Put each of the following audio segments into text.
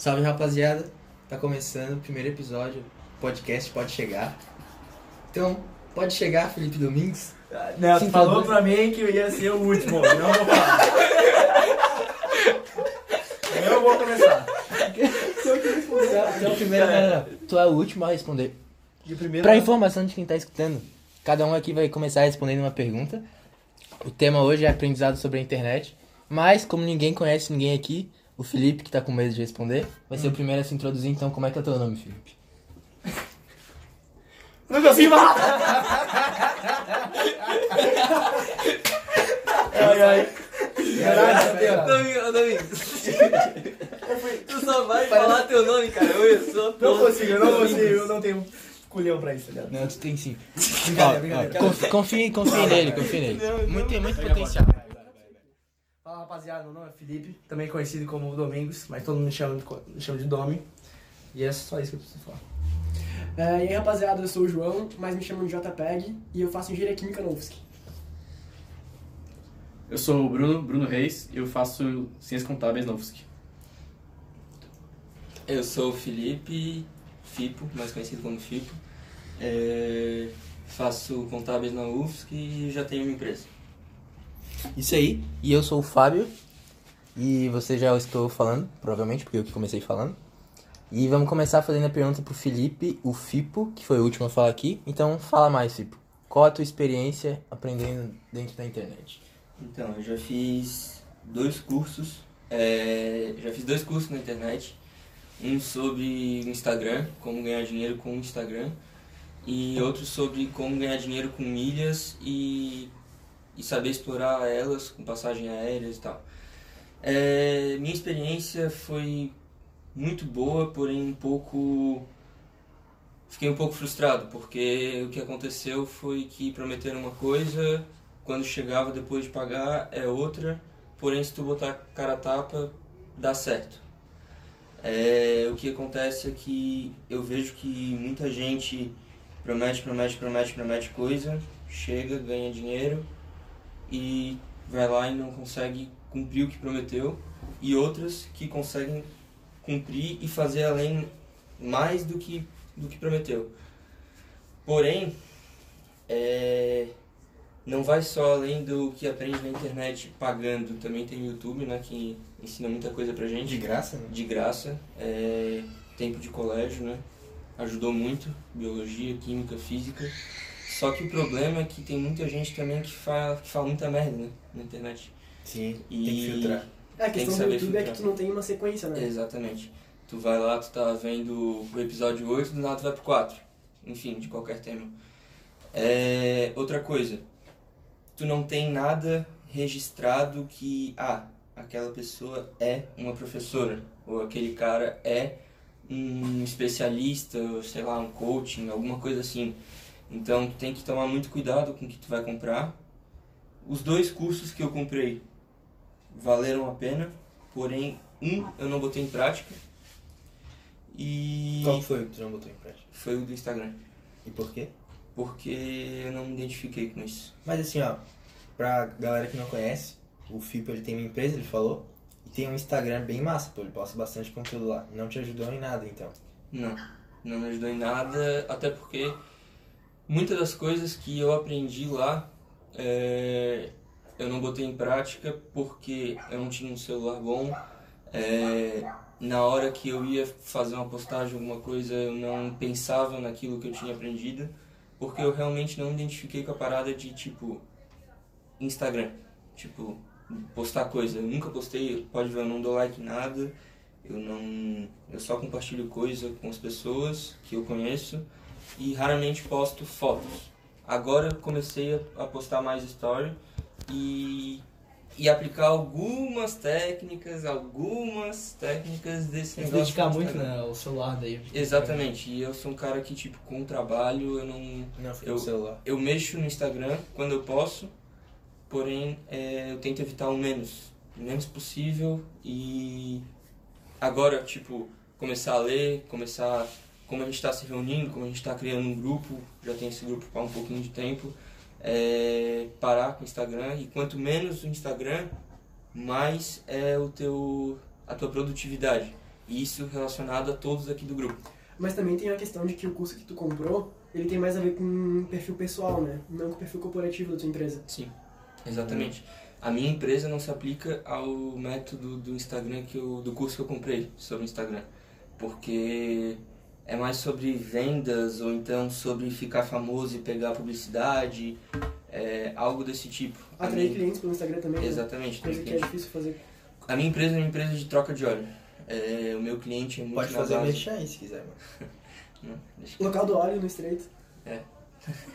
Salve rapaziada, tá começando o primeiro episódio, podcast Pode Chegar. Então, pode chegar, Felipe Domingos. Não, tu falou pra mim que eu ia ser o último, eu não vou falar. Eu não vou começar. Tu é o primeiro, não, não, tu é o último a responder. De primeiro. Pra informação de quem tá escutando, cada um aqui vai começar respondendo uma pergunta. O tema hoje é aprendizado sobre a internet. Mas, como ninguém conhece ninguém aqui, o Felipe, que tá com medo de responder, vai ser o primeiro a se introduzir. Então, como é que é teu nome, Felipe? Não consigo falar! ai, ai. Caralho, Domingo, Domingo. Tu só vai falar teu nome, cara. Eu sou Não consigo, eu não consigo, eu não tenho culhão pra isso, tá ligado? Não, tu tem sim. Brincadeira, brincadeira. confi- Confie, confie nele, confie nele. Muito, tem muito potencial. Fala rapaziada, meu nome é Felipe, também conhecido como Domingos, mas todo mundo me chama, de- me chama de Domi. E é só isso que eu preciso falar. É, e aí rapaziada, eu sou o João, mas me chamam de JPEG e eu faço engenharia química na UFSC. Eu sou o Bruno, Bruno Reis, e eu faço Ciências Contábeis na UFSC. Eu sou o Felipe Fipo, mais conhecido como Fipo. É, faço contábeis na UFSC e já tenho uma empresa. Isso aí. E eu sou o Fábio. E você já estou falando, provavelmente, porque eu que comecei falando. E vamos começar fazendo a pergunta pro Felipe, o Fipo, que foi o último a falar aqui. Então, fala mais, Fipo. Qual a tua experiência aprendendo dentro da internet? Então, eu já fiz dois cursos. é, já fiz dois cursos na internet. Um sobre Instagram, como ganhar dinheiro com o Instagram. E outro sobre como ganhar dinheiro com milhas e, e saber explorar elas com passagem aéreas e tal. É, minha experiência foi muito boa, porém um pouco. Fiquei um pouco frustrado, porque o que aconteceu foi que prometeram uma coisa, quando chegava depois de pagar é outra, porém se tu botar cara a tapa, dá certo. É, o que acontece é que eu vejo que muita gente promete, promete, promete, promete coisa, chega, ganha dinheiro e vai lá e não consegue cumprir o que prometeu, e outras que conseguem cumprir e fazer além mais do que, do que prometeu. Porém, é, não vai só além do que aprende na internet pagando, também tem o YouTube, né, que ensina muita coisa pra gente graça, né? de graça, é, tempo de colégio, né? Ajudou muito, biologia, química, física. Só que o problema é que tem muita gente também que fala, que fala muita merda, né? Na internet. Sim, E- tem que filtrar. É, a Tem que questão do saber YouTube é que filtrar. tu não tem uma sequência, né? Exatamente. Tu vai lá, tu tá vendo o episódio 8, do nada tu vai pro 4. Enfim, de qualquer tema. É, outra coisa, tu não tem nada registrado que, ah, aquela pessoa é uma professora, ou aquele cara é um especialista, ou sei lá, um coaching, alguma coisa assim. Então tu tem que tomar muito cuidado com o que tu vai comprar. Os dois cursos que eu comprei valeram a pena, porém um eu não botei em prática e Qual foi o que tu não botou em prática? foi o do Instagram, E por quê? porque eu não me identifiquei com isso. Mas assim, ó, pra galera que não conhece, o Fipo ele tem uma empresa, ele falou, e tem um Instagram bem massa, pô, ele posta bastante conteúdo lá. Não te ajudou em nada, então. Não, não me ajudou em nada, até porque muitas das coisas que eu aprendi lá é, eu não botei em prática porque eu não tinha um celular bom. é, na hora que eu ia fazer uma postagem, alguma coisa, eu não pensava naquilo que eu tinha aprendido, porque eu realmente não me identifiquei com a parada de tipo Instagram, tipo postar coisa. Eu nunca postei, pode ver, eu não dou like em nada. Eu não, eu só compartilho coisa com as pessoas que eu conheço e raramente posto fotos. Agora eu comecei a, postar mais story e e aplicar algumas técnicas, algumas técnicas desse Tem que negócio. dedicar muito, né, o celular daí. Exatamente. E eu sou um cara que tipo com o trabalho eu não Não, foi Eu- no celular. eu mexo no Instagram quando eu posso, porém é, eu tento evitar o menos, o menos possível e agora, tipo, começar a ler, começar, como a gente está se reunindo, como a gente está criando um grupo, já tem esse grupo há um pouquinho de tempo, é, parar com o Instagram e quanto menos o Instagram, mais é o teu, a tua produtividade. Isso relacionado a todos aqui do grupo. Mas também tem a questão de que o curso que tu comprou, ele tem mais a ver com um perfil pessoal, né? Não com o perfil corporativo da tua empresa. Sim, exatamente. A minha empresa não se aplica ao método do Instagram que eu, do curso que eu comprei sobre o Instagram, porque é mais sobre vendas ou então sobre ficar famoso e pegar publicidade, é, algo desse tipo. A Atrair minha- clientes pelo Instagram também, né? Exatamente. Coisa que é difícil fazer. A minha empresa é uma empresa de troca de óleo. É, o meu cliente é muito Pode fazer mexer aí se quiser, mano. Não, Local do óleo no estreito.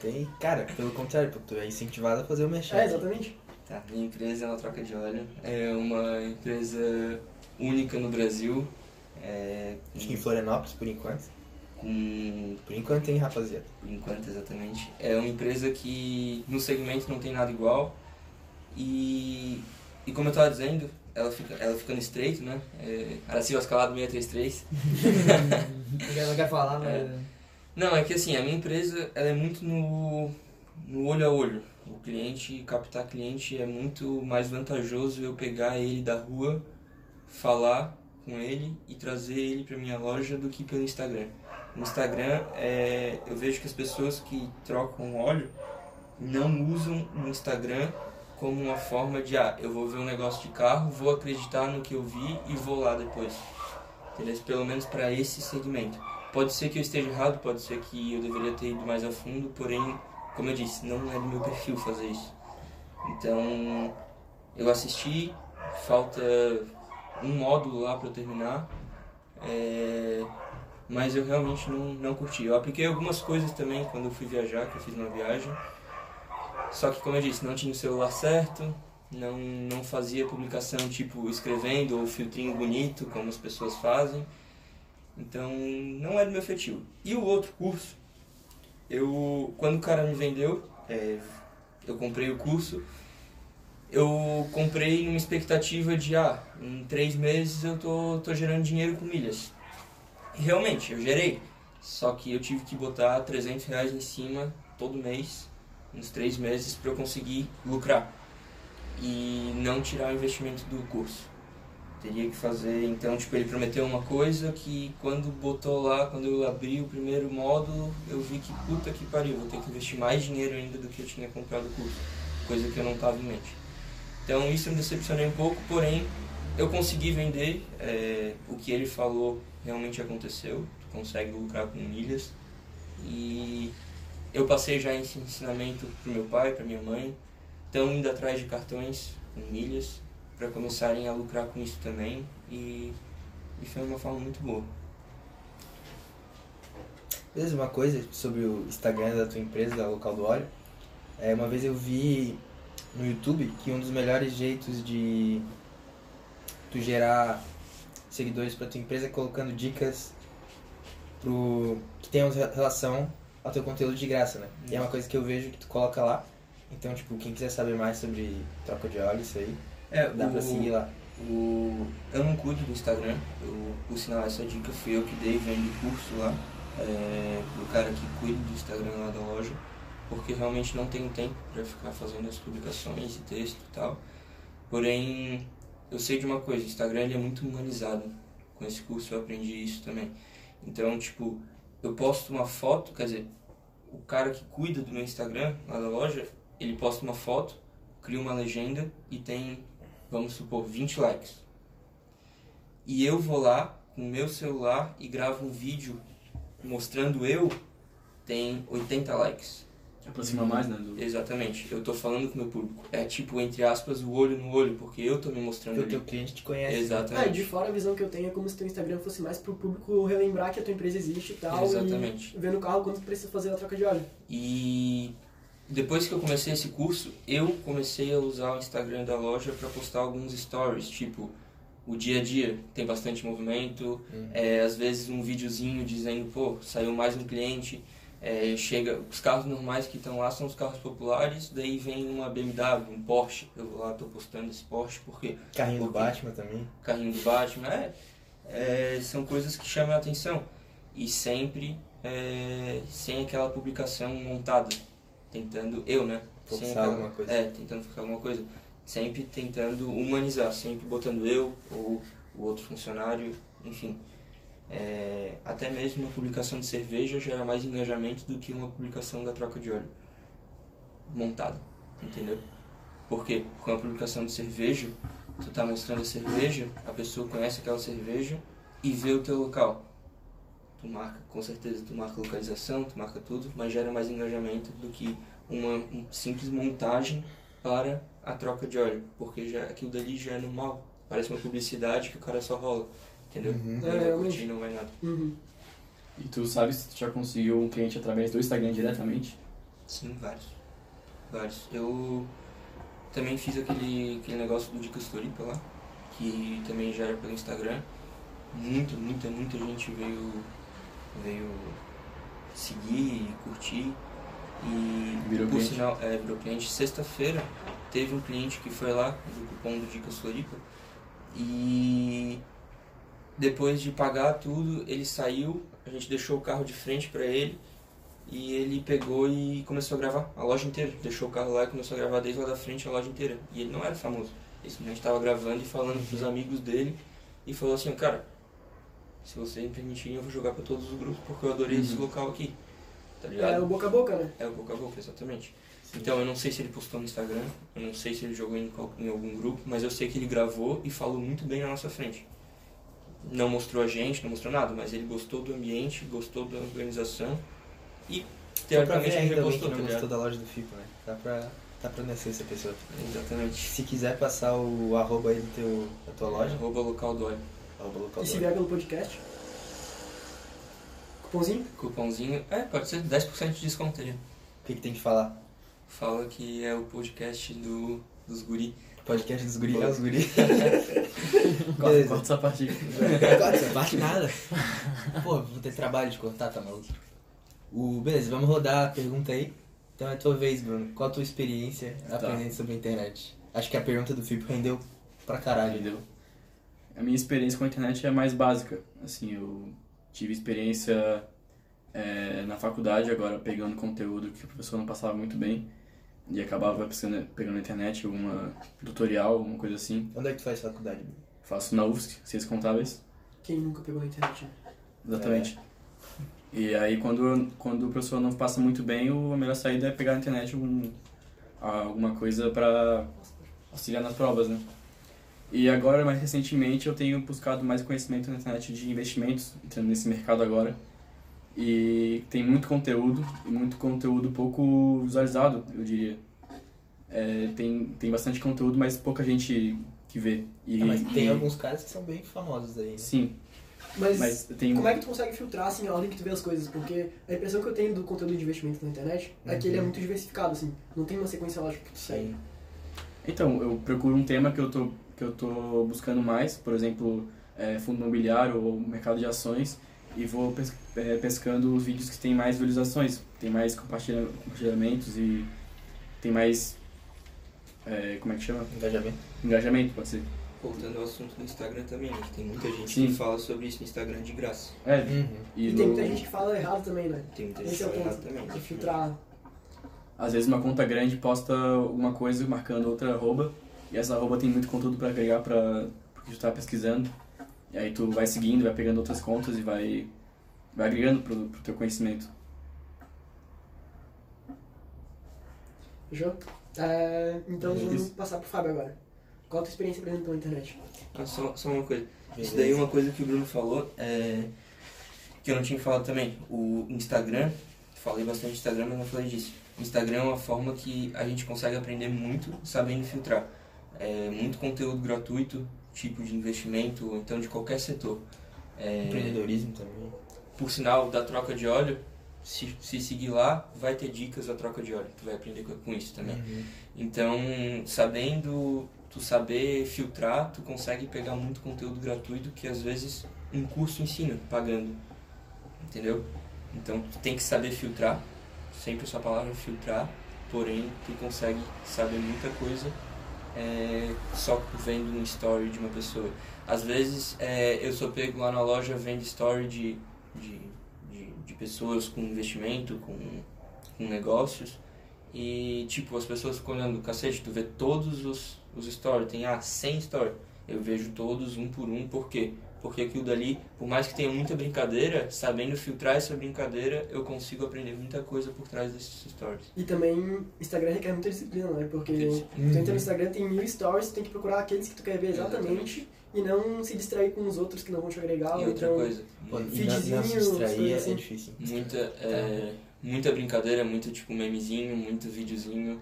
Tem, cara, pelo contrário, tu é incentivado a fazer o mexer. É, exatamente. Tá, minha empresa é uma troca de óleo. É uma empresa única no Brasil. É, Acho que em Florianópolis, por enquanto. Com Por enquanto tem, rapaziada. por enquanto exatamente. É uma empresa que no segmento não tem nada igual. E, e como eu estava dizendo, ela fica, ela fica no estreito, né? É, Aracil Escalado 633. Ninguém não quer falar, mas. É. Não, é que assim, a minha empresa ela é muito no, no olho a olho. O cliente, captar cliente é muito mais vantajoso eu pegar ele da rua, falar com ele e trazer ele para minha loja do que pelo Instagram. No Instagram, é, eu vejo que as pessoas que trocam óleo não usam o Instagram como uma forma de, ah, eu vou ver um negócio de carro, vou acreditar no que eu vi e vou lá depois. Entendeu? Pelo menos para esse segmento. Pode ser que eu esteja errado, pode ser que eu deveria ter ido mais a fundo, porém, como eu disse, não é do meu perfil fazer isso. Então, eu assisti, falta um módulo lá para terminar, é, mas eu realmente não, não curti. Eu apliquei algumas coisas também quando eu fui viajar, que eu fiz uma viagem, só que, como eu disse, não tinha o celular certo, não, não fazia publicação tipo escrevendo ou filtrinho bonito, como as pessoas fazem. Então, não é do meu feitio. E o outro curso, eu quando o cara me vendeu, é, eu comprei o curso, eu comprei numa expectativa de, ah, em três meses eu tô, tô gerando dinheiro com milhas. Realmente, eu gerei. Só que eu tive que botar 300 reais em cima todo mês, uns três meses, para eu conseguir lucrar. E não tirar o investimento do curso. Teria que fazer, então, tipo, ele prometeu uma coisa que quando botou lá, quando eu abri o primeiro módulo, eu vi que puta que pariu, vou ter que investir mais dinheiro ainda do que eu tinha comprado o curso. Coisa que eu não tava em mente. Então isso me decepcionei um pouco, porém eu consegui vender, é, o que ele falou realmente aconteceu, tu consegue lucrar com milhas. E eu passei já esse ensinamento pro meu pai, pra minha mãe, estão indo atrás de cartões com milhas para começarem a lucrar com isso também e, e foi uma forma muito boa. Beleza, uma coisa sobre o Instagram da tua empresa, da Local do Óleo. É, uma vez eu vi no YouTube que um dos melhores jeitos de tu gerar seguidores para tua empresa colocando dicas pro que tenham relação ao teu conteúdo de graça, né? E é uma coisa que eu vejo que tu coloca lá. Então, tipo, quem quiser saber mais sobre troca de óleo, isso aí, É, dá pra seguir lá. O, eu não cuido do Instagram, eu, por sinal essa dica fui eu que dei vendo curso lá, é, do cara que cuida do Instagram lá da loja, porque realmente não tenho tempo para ficar fazendo as publicações e texto e tal. Porém, eu sei de uma coisa, o Instagram ele é muito humanizado. Com esse curso eu aprendi isso também. Então, tipo, eu posto uma foto, quer dizer, o cara que cuida do meu Instagram lá da loja, ele posta uma foto, cria uma legenda e tem vamos supor, 20 likes. E eu vou lá com o meu celular e gravo um vídeo mostrando eu, tem 80 likes. Aproxima mais, né? Do... Exatamente. Eu tô falando com o meu público. É tipo, entre aspas, o olho no olho, porque eu tô me mostrando Porque o teu cliente te conhece. Ah, de Exatamente. fora a visão que eu tenho é como se teu Instagram fosse mais pro público relembrar que a tua empresa existe e tal. Exatamente. E ver no carro quanto tu precisa fazer a troca de óleo. E depois que eu comecei esse curso, eu comecei a usar o Instagram da loja para postar alguns stories, tipo o dia a dia, tem bastante movimento, Uhum. é, às vezes um videozinho dizendo, pô, saiu mais um cliente, é, chega, os carros normais que estão lá são os carros populares, daí vem uma BMW, um Porsche, eu vou lá, tô postando esse Porsche porque Carrinho do Ok. Batman também. carrinho do Batman, é, é, são coisas que chamam a atenção. E sempre é, sem aquela publicação montada, tentando, eu né? Sem Forçar aquela- alguma coisa. É, tentando ficar alguma coisa. Sempre tentando humanizar, sempre botando eu ou o outro funcionário enfim. É, até mesmo uma publicação de cerveja gera mais engajamento do que uma publicação da troca de óleo montada, entendeu? Por quê? Porque uma publicação de cerveja, tu tá mostrando a cerveja, a pessoa conhece aquela cerveja e vê o teu local. Tu marca, com certeza, tu marca localização, tu marca tudo, mas gera mais engajamento do que uma um simples montagem para a troca de óleo, porque já aquilo dali já é normal. Parece uma publicidade que o cara só rola, entendeu? Uhum. Não É, vai realmente. curtir, não vai nada. Uhum. E tu sabe se tu já conseguiu um cliente através do Instagram diretamente? Sim, vários. Vários. Eu também fiz aquele, aquele negócio do Dicas Floripa lá, que também já era pelo Instagram. Muita, muita, muita gente veio, veio seguir e curtir. E Virou por cliente. sinal, é, virou cliente. Sexta-feira teve um cliente que foi lá, do cupom do Dicas Floripa, e depois de pagar tudo, ele saiu, a gente deixou o carro de frente para ele e ele pegou e começou a gravar a loja inteira. Deixou o carro lá e começou a gravar desde lá da frente a loja inteira. E ele não era famoso. Ele simplesmente estava gravando e falando pros amigos dele e falou assim, cara, se vocês me permitirem eu vou jogar para todos os grupos porque eu adorei esse local aqui. Tá ligado? É o boca a boca, né? É o boca a boca, exatamente. Então eu não sei se ele postou no Instagram, eu não sei se ele jogou em, em algum grupo, mas eu sei que ele gravou e falou muito bem na nossa frente. Não mostrou a gente, não mostrou nada, mas ele gostou do ambiente, gostou da organização e teoricamente ele tá não gostou da loja do Fico, né? Dá pra, dá pra nascer essa pessoa. Exatamente. Se quiser passar o arroba aí do teu, da tua loja, Arroba local do arroba local E se do- vier pelo podcast? Cupomzinho? Cupomzinho, é, pode ser 10% de desconto aí. O que, que tem que falar? Fala que é o podcast do, dos guri. Podcast dos guri, é os guri. Corta, corta essa parte. Corta essa parte nada. Pô, vou ter trabalho de cortar, tá maluco? O, beleza, vamos rodar a pergunta aí. Então é a tua vez, Bruno. Qual a tua experiência aprendendo sobre a internet? Acho que a pergunta do Fipo rendeu pra caralho. Entendeu? A minha experiência com a internet é mais básica. Assim, eu tive experiência é, na faculdade, agora pegando conteúdo que o professor não passava muito bem e acabava pesquisando- pegando na internet alguma tutorial, alguma coisa assim. Onde é que tu faz faculdade? Faço na UFSC, Ciências Contábeis. Quem nunca pegou na internet? Exatamente. E aí, quando, quando o professor não passa muito bem, o- a melhor saída é pegar na internet algum, alguma coisa para auxiliar nas provas, né? E agora, mais recentemente, eu tenho buscado mais conhecimento na internet de investimentos, entrando nesse mercado agora. E tem muito conteúdo, e muito conteúdo pouco visualizado, eu diria. É, tem, tem bastante conteúdo, mas pouca gente que vê. E, Ah, mas tem e- alguns caras que são bem famosos aí. Né? Sim, Mas, mas tem... como é que tu consegue filtrar, assim, a ordem que tu vê as coisas? Porque a impressão que eu tenho do conteúdo de investimento na internet é que ele é muito diversificado, assim. Não tem uma sequência lógica que tu segue. Então, eu procuro um tema que eu tô, que eu tô buscando mais, por exemplo, é, fundo imobiliário ou mercado de ações, e vou pes é, pescando os vídeos que têm mais visualizações, tem mais compartilha compartilhamentos e tem mais. é, como é que chama? Engajamento. Engajamento, pode ser. Voltando ao assunto do Instagram também, né? Que tem muita gente Sim. que fala sobre isso no Instagram de graça. É, Uhum. e, E no- tem muita gente que fala errado também, né? Tem muita gente Esse é que fala errado também. É filtrar. às vezes uma conta grande posta alguma coisa marcando outra arroba, e essa arroba tem muito conteúdo para agregar para o que tu tá pesquisando. E aí tu vai seguindo, vai pegando outras contas e vai, vai agregando pro, pro teu conhecimento. Fechou? É, então Isso. vamos passar pro Fábio agora. Qual a tua experiência aprendendo pela internet? Ah, só, só uma coisa. Isso daí é uma coisa que o Bruno falou, é, que eu não tinha falado também. O Instagram, falei bastante Instagram, mas não falei disso. Instagram é uma forma que a gente consegue aprender muito sabendo filtrar. É, muito conteúdo gratuito, tipo de investimento, ou então de qualquer setor. É, Empreendedorismo também. por sinal, da troca de óleo, se, se seguir lá, vai ter dicas da troca de óleo. Tu vai aprender com, isso também. Uhum. Então, sabendo, tu saber filtrar, tu consegue pegar muito conteúdo gratuito que às vezes um curso ensina, pagando. Entendeu? Então, tu tem que saber filtrar, sempre essa palavra é filtrar, porém, tu consegue saber muita coisa é, só vendo um story de uma pessoa. Às vezes, é, eu sou pego lá na loja vendo story de, de, de, de pessoas com investimento, com, com negócios, e, tipo, as pessoas ficam olhando, cacete, tu vê todos os, os stories, tem, ah, 100 stories. Eu vejo todos um por um, por quê? Porque aquilo dali, por mais que tenha muita brincadeira, sabendo filtrar essa brincadeira, eu consigo aprender muita coisa por trás desses stories. E também, Instagram requer muita disciplina, né? Porque Disciplina. tu entra no Instagram, tem mil stories, tu tem que procurar aqueles que tu quer ver exatamente, e não se distrair com os outros que não vão te agregar. E ou outra então, coisa, Feedzinho, não se distrair é, assim. é difícil. muita, é, muita brincadeira, muito tipo memezinho, muito videozinho.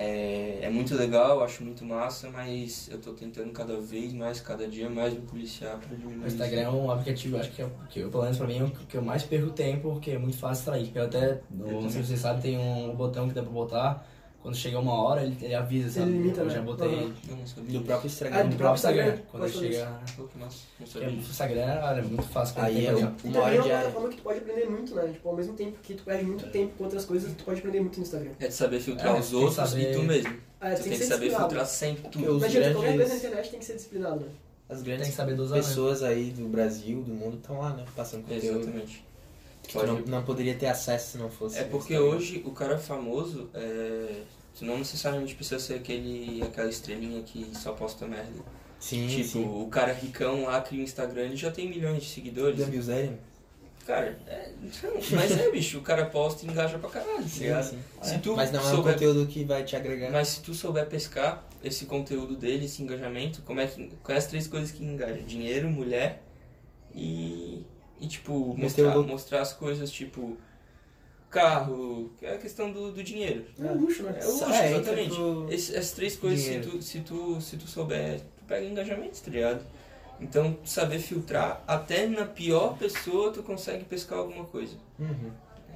É, é muito legal, acho muito massa, mas eu tô tentando cada vez mais, cada dia mais me policiar pra diminuir O Instagram é um aplicativo, acho que, é, que eu, pelo menos pra mim, é o que eu mais perco tempo, porque é muito fácil extrair. Eu até, não sei se vocês sabem, tem um botão que dá pra botar, quando chega uma hora, ele, ele avisa, sabe? Ele limita, eu né? já botei. Eu sabia. Do próprio Ah, Instagram. do no próprio Instagram, Instagram, quando pode chega... Porque o Instagram, olha, é muito fácil. Aí tem é ali, ó. um- E uma também hora é uma plataforma que tu pode aprender muito, né? Tipo, ao mesmo tempo que tu perde muito tempo com outras coisas, tu pode aprender muito no Instagram. É de saber filtrar É, os tem outros saber- e tu mesmo. Ah, Tu tem que saber filtrar sempre os Não adianta, qualquer coisa na grandes, internet tem que ser disciplinado, né? as Tem grandes que saber dosar, né? pessoas aí do Brasil, do mundo, estão lá, né? Passando conteúdo. Exatamente. Que tu não, não poderia ter acesso se não fosse. É porque Instagram. hoje o cara famoso, é... tu não necessariamente precisa ser aquele, aquela estrelinha que só posta merda. Sim, tipo, sim. o cara ricão lá cria um Instagram, ele já tem milhões de seguidores. Da Bilzerian? Cara, é... mas é bicho, o cara posta e engaja pra caralho, tá Sim, ligado? sim. Se tu Mas não é um souber conteúdo que vai te agregar. Mas se tu souber pescar esse conteúdo dele, esse engajamento, como é que, quais as três coisas que engajam? Dinheiro, mulher e, e tipo, mostrar, mostrar as coisas, tipo, carro, que é a questão do, do dinheiro. É luxo, né? É luxo, É, exatamente. pro- Esse- essas três coisas, se tu, se, tu, se tu souber, tu pega engajamento, tá ligado? Então, saber filtrar, até na pior pessoa tu consegue pescar alguma coisa. Uhum.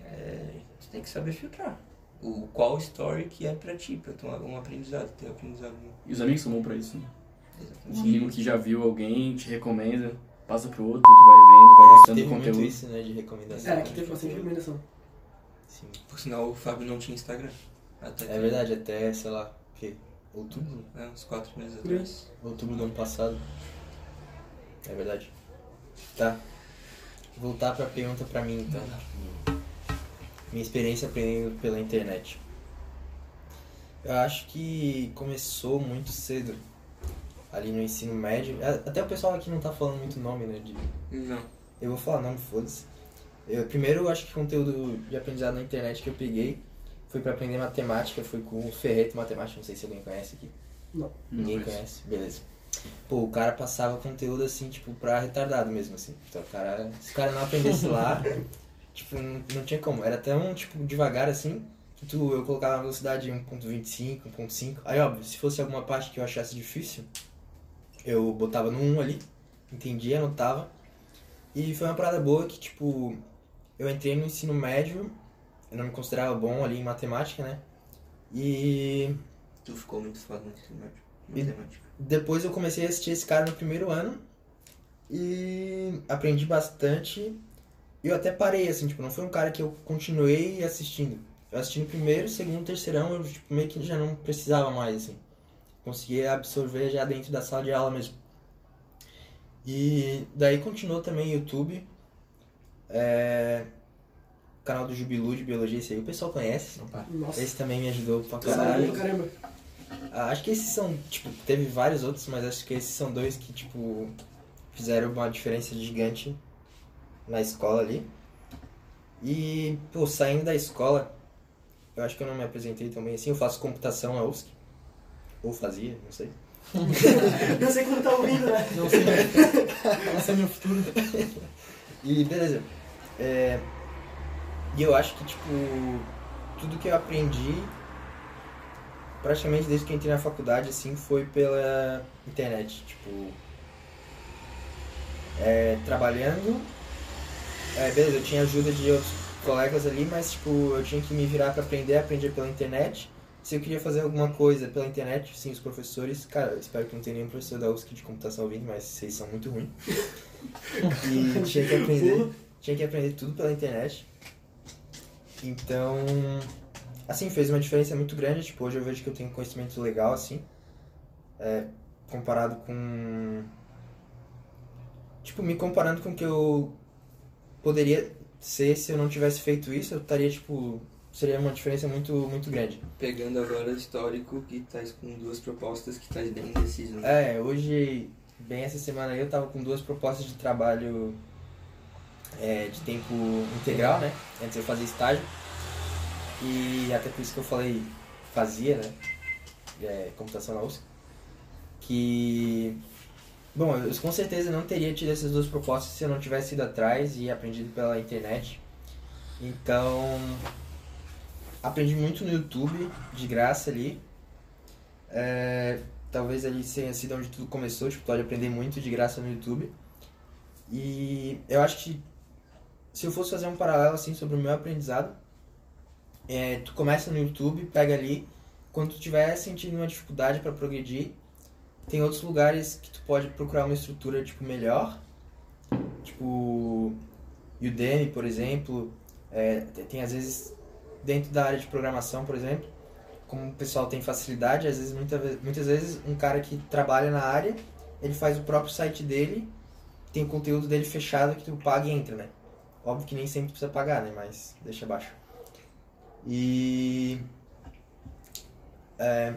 É, tu tem que saber filtrar. O qual story que é pra ti, pra tomar um aprendizado, ter aprendizado. E os amigos são bons pra isso, né? Exatamente. Um amigo que já viu alguém, te recomenda, passa pro outro, tu vai vendo, vai gostando Teve do muito conteúdo. isso, né, de recomendação. É, aqui teve bastante recomendação. Sim. Por sinal, o Fábio não tinha Instagram. Até É verdade, até, sei lá, que outubro, né, uns quatro meses atrás. outubro do ano passado. É verdade. Tá. Voltar pra pergunta pra mim, então. Minha experiência aprendendo pela internet. Eu acho que começou muito cedo. Ali no ensino médio. A- Até o pessoal aqui não tá falando muito nome, né? De... Não. Eu vou falar nome, foda-se. Eu, primeiro, eu acho que conteúdo de aprendizado na internet que eu peguei foi pra aprender matemática, foi com o Ferreto Matemática, não sei se alguém conhece aqui. Não. Ninguém Não conhece, beleza. Pô, o cara passava conteúdo assim, tipo, pra retardado mesmo, assim. Então, o cara, se o cara não aprendesse lá, tipo, não, não tinha como. Era tão, tipo, devagar assim, que tu, eu colocava na velocidade 1.25, 1.5. Aí, óbvio, se fosse alguma parte que eu achasse difícil, eu botava no 1 ali, entendia, anotava. E foi uma parada boa que, tipo, eu entrei no ensino médio, eu não me considerava bom ali em matemática, né? E Tu ficou muito foda no ensino médio. E- Matemática. depois eu comecei a assistir esse cara no primeiro ano e aprendi bastante. E eu até parei, assim, tipo, não foi um cara que eu continuei assistindo. Eu assisti no primeiro, segundo, terceirão, eu tipo, meio que já não precisava mais, assim. Conseguia absorver já dentro da sala de aula mesmo. E daí continuou também YouTube. É... O canal do Jubilu de Biologia, esse aí o pessoal conhece. Opa. Nossa, Esse também me ajudou pra caralho. caramba. Ah, Acho que esses são, tipo, teve vários outros, mas acho que esses são dois que, tipo, fizeram uma diferença gigante na escola ali. E, pô, saindo da escola, eu acho que eu não me apresentei também assim, eu faço computação na UFSC. Ou fazia, não sei. Não sei quando tá ouvindo, né? Não sei, não sei meu futuro. E beleza. É, e eu acho que, tipo, tudo que eu aprendi, praticamente desde que eu entrei na faculdade, assim, foi pela internet. Tipo, é, trabalhando, é, beleza, eu tinha ajuda de outros colegas ali, mas, tipo, eu tinha que me virar pra aprender, aprender pela internet. Se eu queria fazer alguma coisa pela internet, sim, os professores, cara, espero que não tenha nenhum professor da USC de computação ouvindo, mas vocês são muito ruins. E tinha que aprender, tinha que aprender tudo pela internet. Então, assim, fez uma diferença muito grande. Tipo, hoje eu vejo que eu tenho conhecimento legal, assim, é, comparado com. Tipo, me comparando com o que eu poderia ser se eu não tivesse feito isso, eu estaria, tipo, seria uma diferença muito, muito grande. Pegando agora o histórico que tá com duas propostas que tá bem indeciso. Né? É, hoje, bem essa semana aí eu tava com duas propostas de trabalho é, de tempo integral, né? Antes eu fazia estágio. E até por isso que eu falei fazia, né? É, computação na USP. Que. Bom, eu com certeza não teria tido essas duas propostas se eu não tivesse ido atrás e aprendido pela internet. Então. Aprendi muito no YouTube, de graça ali. É, talvez ali tenha sido onde tudo começou, tipo, pode aprender muito de graça no YouTube. E eu acho que se eu fosse fazer um paralelo assim sobre o meu aprendizado, é, tu começa no YouTube, pega ali, quando tu estiver sentindo uma dificuldade para progredir, tem outros lugares que tu pode procurar uma estrutura tipo melhor, tipo Udemy, por exemplo, é, tem às vezes dentro da área de programação, por exemplo, como o pessoal tem facilidade, às vezes muita, muitas vezes um cara que trabalha na área, ele faz o próprio site dele, tem o conteúdo dele fechado que tu paga e entra, né? Óbvio que nem sempre precisa pagar, né? Mas deixa abaixo. E. É,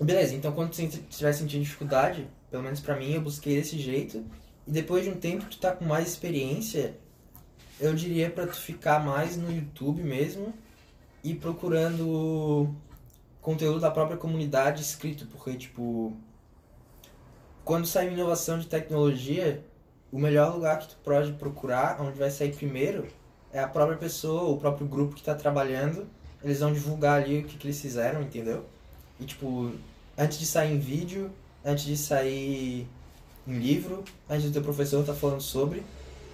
beleza, então quando tu estiver sentindo dificuldade, pelo menos pra mim, eu busquei desse jeito. E depois de um tempo que tu tá com mais experiência, eu diria pra tu ficar mais no YouTube mesmo e procurando conteúdo da própria comunidade escrito, porque, tipo, quando sai inovação de tecnologia, o melhor lugar que tu pode procurar, onde vai sair primeiro, é a própria pessoa, o próprio grupo que está trabalhando. Eles vão divulgar ali o que, que eles fizeram, entendeu? E, tipo, antes de sair em vídeo, antes de sair em livro, antes do teu professor tá falando sobre,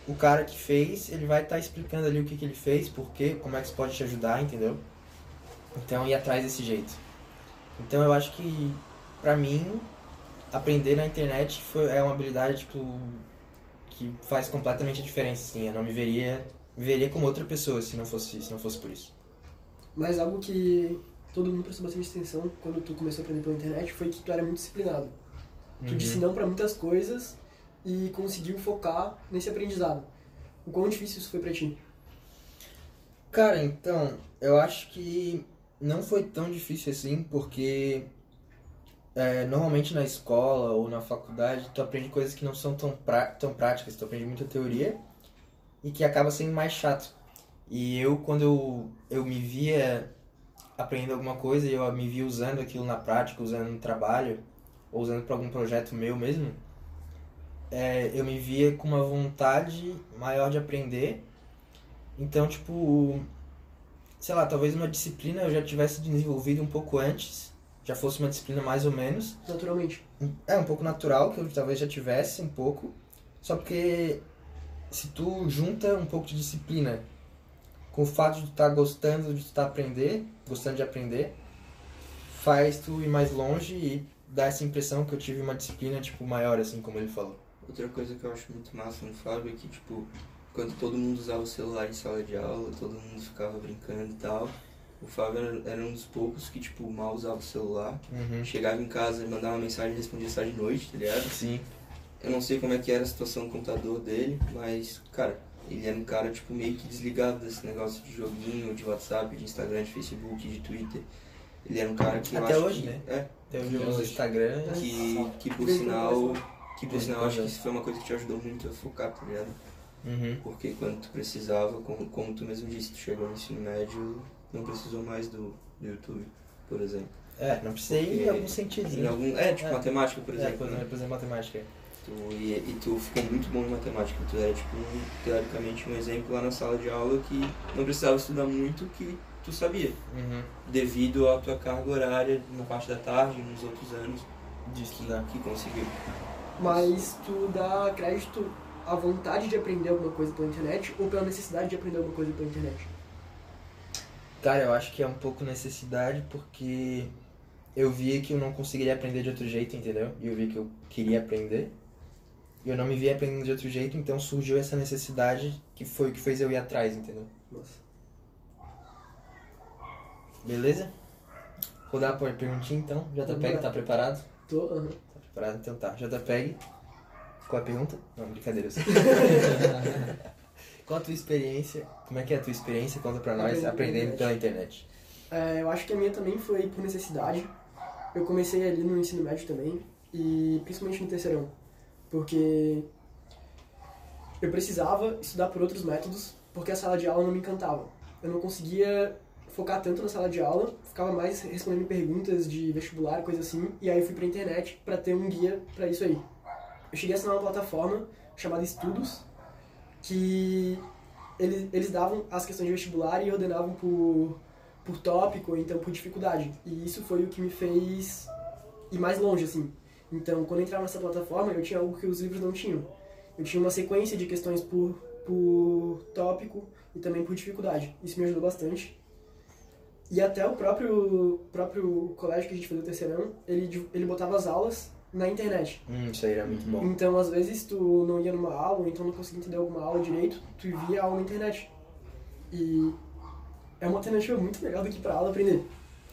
o cara que fez, ele vai estar tá explicando ali o que, que ele fez, por quê, como é que isso pode te ajudar, entendeu? Então, ir atrás desse jeito. Então, eu acho que, pra mim, aprender na internet foi, é uma habilidade, tipo, que faz completamente a diferença, assim. Eu não me veria, me veria como outra pessoa se não fosse, se não fosse por isso. Mas algo que todo mundo prestou bastante atenção quando tu começou a aprender pela internet foi que tu era muito disciplinado. Tu uhum. disse não para muitas coisas e conseguiu focar nesse aprendizado. O quão difícil isso foi para ti? Cara, então, eu acho que não foi tão difícil assim, porque é, normalmente na escola ou na faculdade tu aprende coisas que não são tão, pra, tão práticas, tu aprende muita teoria e que acaba sendo mais chato. E eu, quando eu, eu me via aprendendo alguma coisa e eu me via usando aquilo na prática, usando no trabalho, ou usando para algum projeto meu mesmo, é, eu me via com uma vontade maior de aprender. Então, tipo, sei lá, talvez uma disciplina eu já tivesse desenvolvido um pouco antes já fosse uma disciplina mais ou menos. Naturalmente. É, um pouco natural, que eu talvez já tivesse um pouco. Só porque se tu junta um pouco de disciplina com o fato de tu estar tá gostando de estar tá aprender, gostando de aprender, faz tu ir mais longe e dá essa impressão que eu tive uma disciplina, tipo, maior, assim, como ele falou. Outra coisa que eu acho muito massa no Fábio é que, tipo, quando todo mundo usava o celular em sala de aula, todo mundo ficava brincando e tal, o Fábio era, um dos poucos que, tipo, mal usava o celular. Uhum. Chegava em casa, mandava uma mensagem e respondia só de noite, tá ligado? Sim. Eu não sei como é que era a situação do computador dele, mas, cara, ele era um cara, tipo, meio que desligado desse negócio de joguinho, de WhatsApp, de Instagram, de Facebook, de Twitter. Ele era um cara que Até hoje, que, né? É. Até hoje uso Instagram. Que, que por sinal, que por sinal, acho que isso foi uma coisa que te ajudou muito a focar, tá ligado? Uhum. Porque quando tu precisava, como, como tu mesmo disse, tu chegou no ensino médio, não precisou mais do, do YouTube, por exemplo. É, não precisei em algum sentido. Em algum, é, tipo é. matemática, por exemplo. É, por exemplo, né? matemática. Tu, e, e, tu ficou muito bom em matemática. Tu era, tipo, um, teoricamente, um exemplo lá na sala de aula que não precisava estudar muito, que tu sabia. Uhum. Devido à tua carga horária na parte da tarde, nos outros anos. De estudar. Que, que conseguiu. Mas tu dá crédito à vontade de aprender alguma coisa pela internet ou pela necessidade de aprender alguma coisa pela internet? Cara, eu acho que é um pouco necessidade porque eu via que eu não conseguiria aprender de outro jeito, entendeu? E eu vi que eu queria aprender. E eu não me via aprendendo de outro jeito, então surgiu essa necessidade que foi o que fez eu ir atrás, entendeu? Nossa. Beleza? Vou dar a perguntinha então. JPEG, tá preparado? Tô. Uhum. Tá preparado? Então tá. JPEG, qual é a pergunta? Não, brincadeira. Qual a tua experiência? Como é que é a tua experiência? Conta pra nós, aprendendo pela internet. É, eu acho que a minha também foi por necessidade. Eu comecei ali no ensino médio também, e principalmente no terceirão. porque eu precisava estudar por outros métodos, porque a sala de aula não me encantava. Eu não conseguia focar tanto na sala de aula, ficava mais respondendo perguntas de vestibular, coisa assim, e aí eu fui pra internet para ter um guia para isso aí. Eu cheguei a assinar uma plataforma chamada Estudos, que eles, eles davam as questões de vestibular e ordenavam por, por tópico, ou então por dificuldade. E isso foi o que me fez ir mais longe, assim. Então, quando eu entrava nessa plataforma, eu tinha algo que os livros não tinham. Eu tinha uma sequência de questões por, por tópico e também por dificuldade. Isso me ajudou bastante. E até o próprio, próprio colégio que a gente fez o terceirão, ele, ele botava as aulas na internet. Hum, isso aí era muito bom. Então, às vezes, tu não ia numa aula, ou então não conseguia entender alguma aula direito, tu via a aula na internet. E é uma alternativa muito melhor do que pra aula aprender.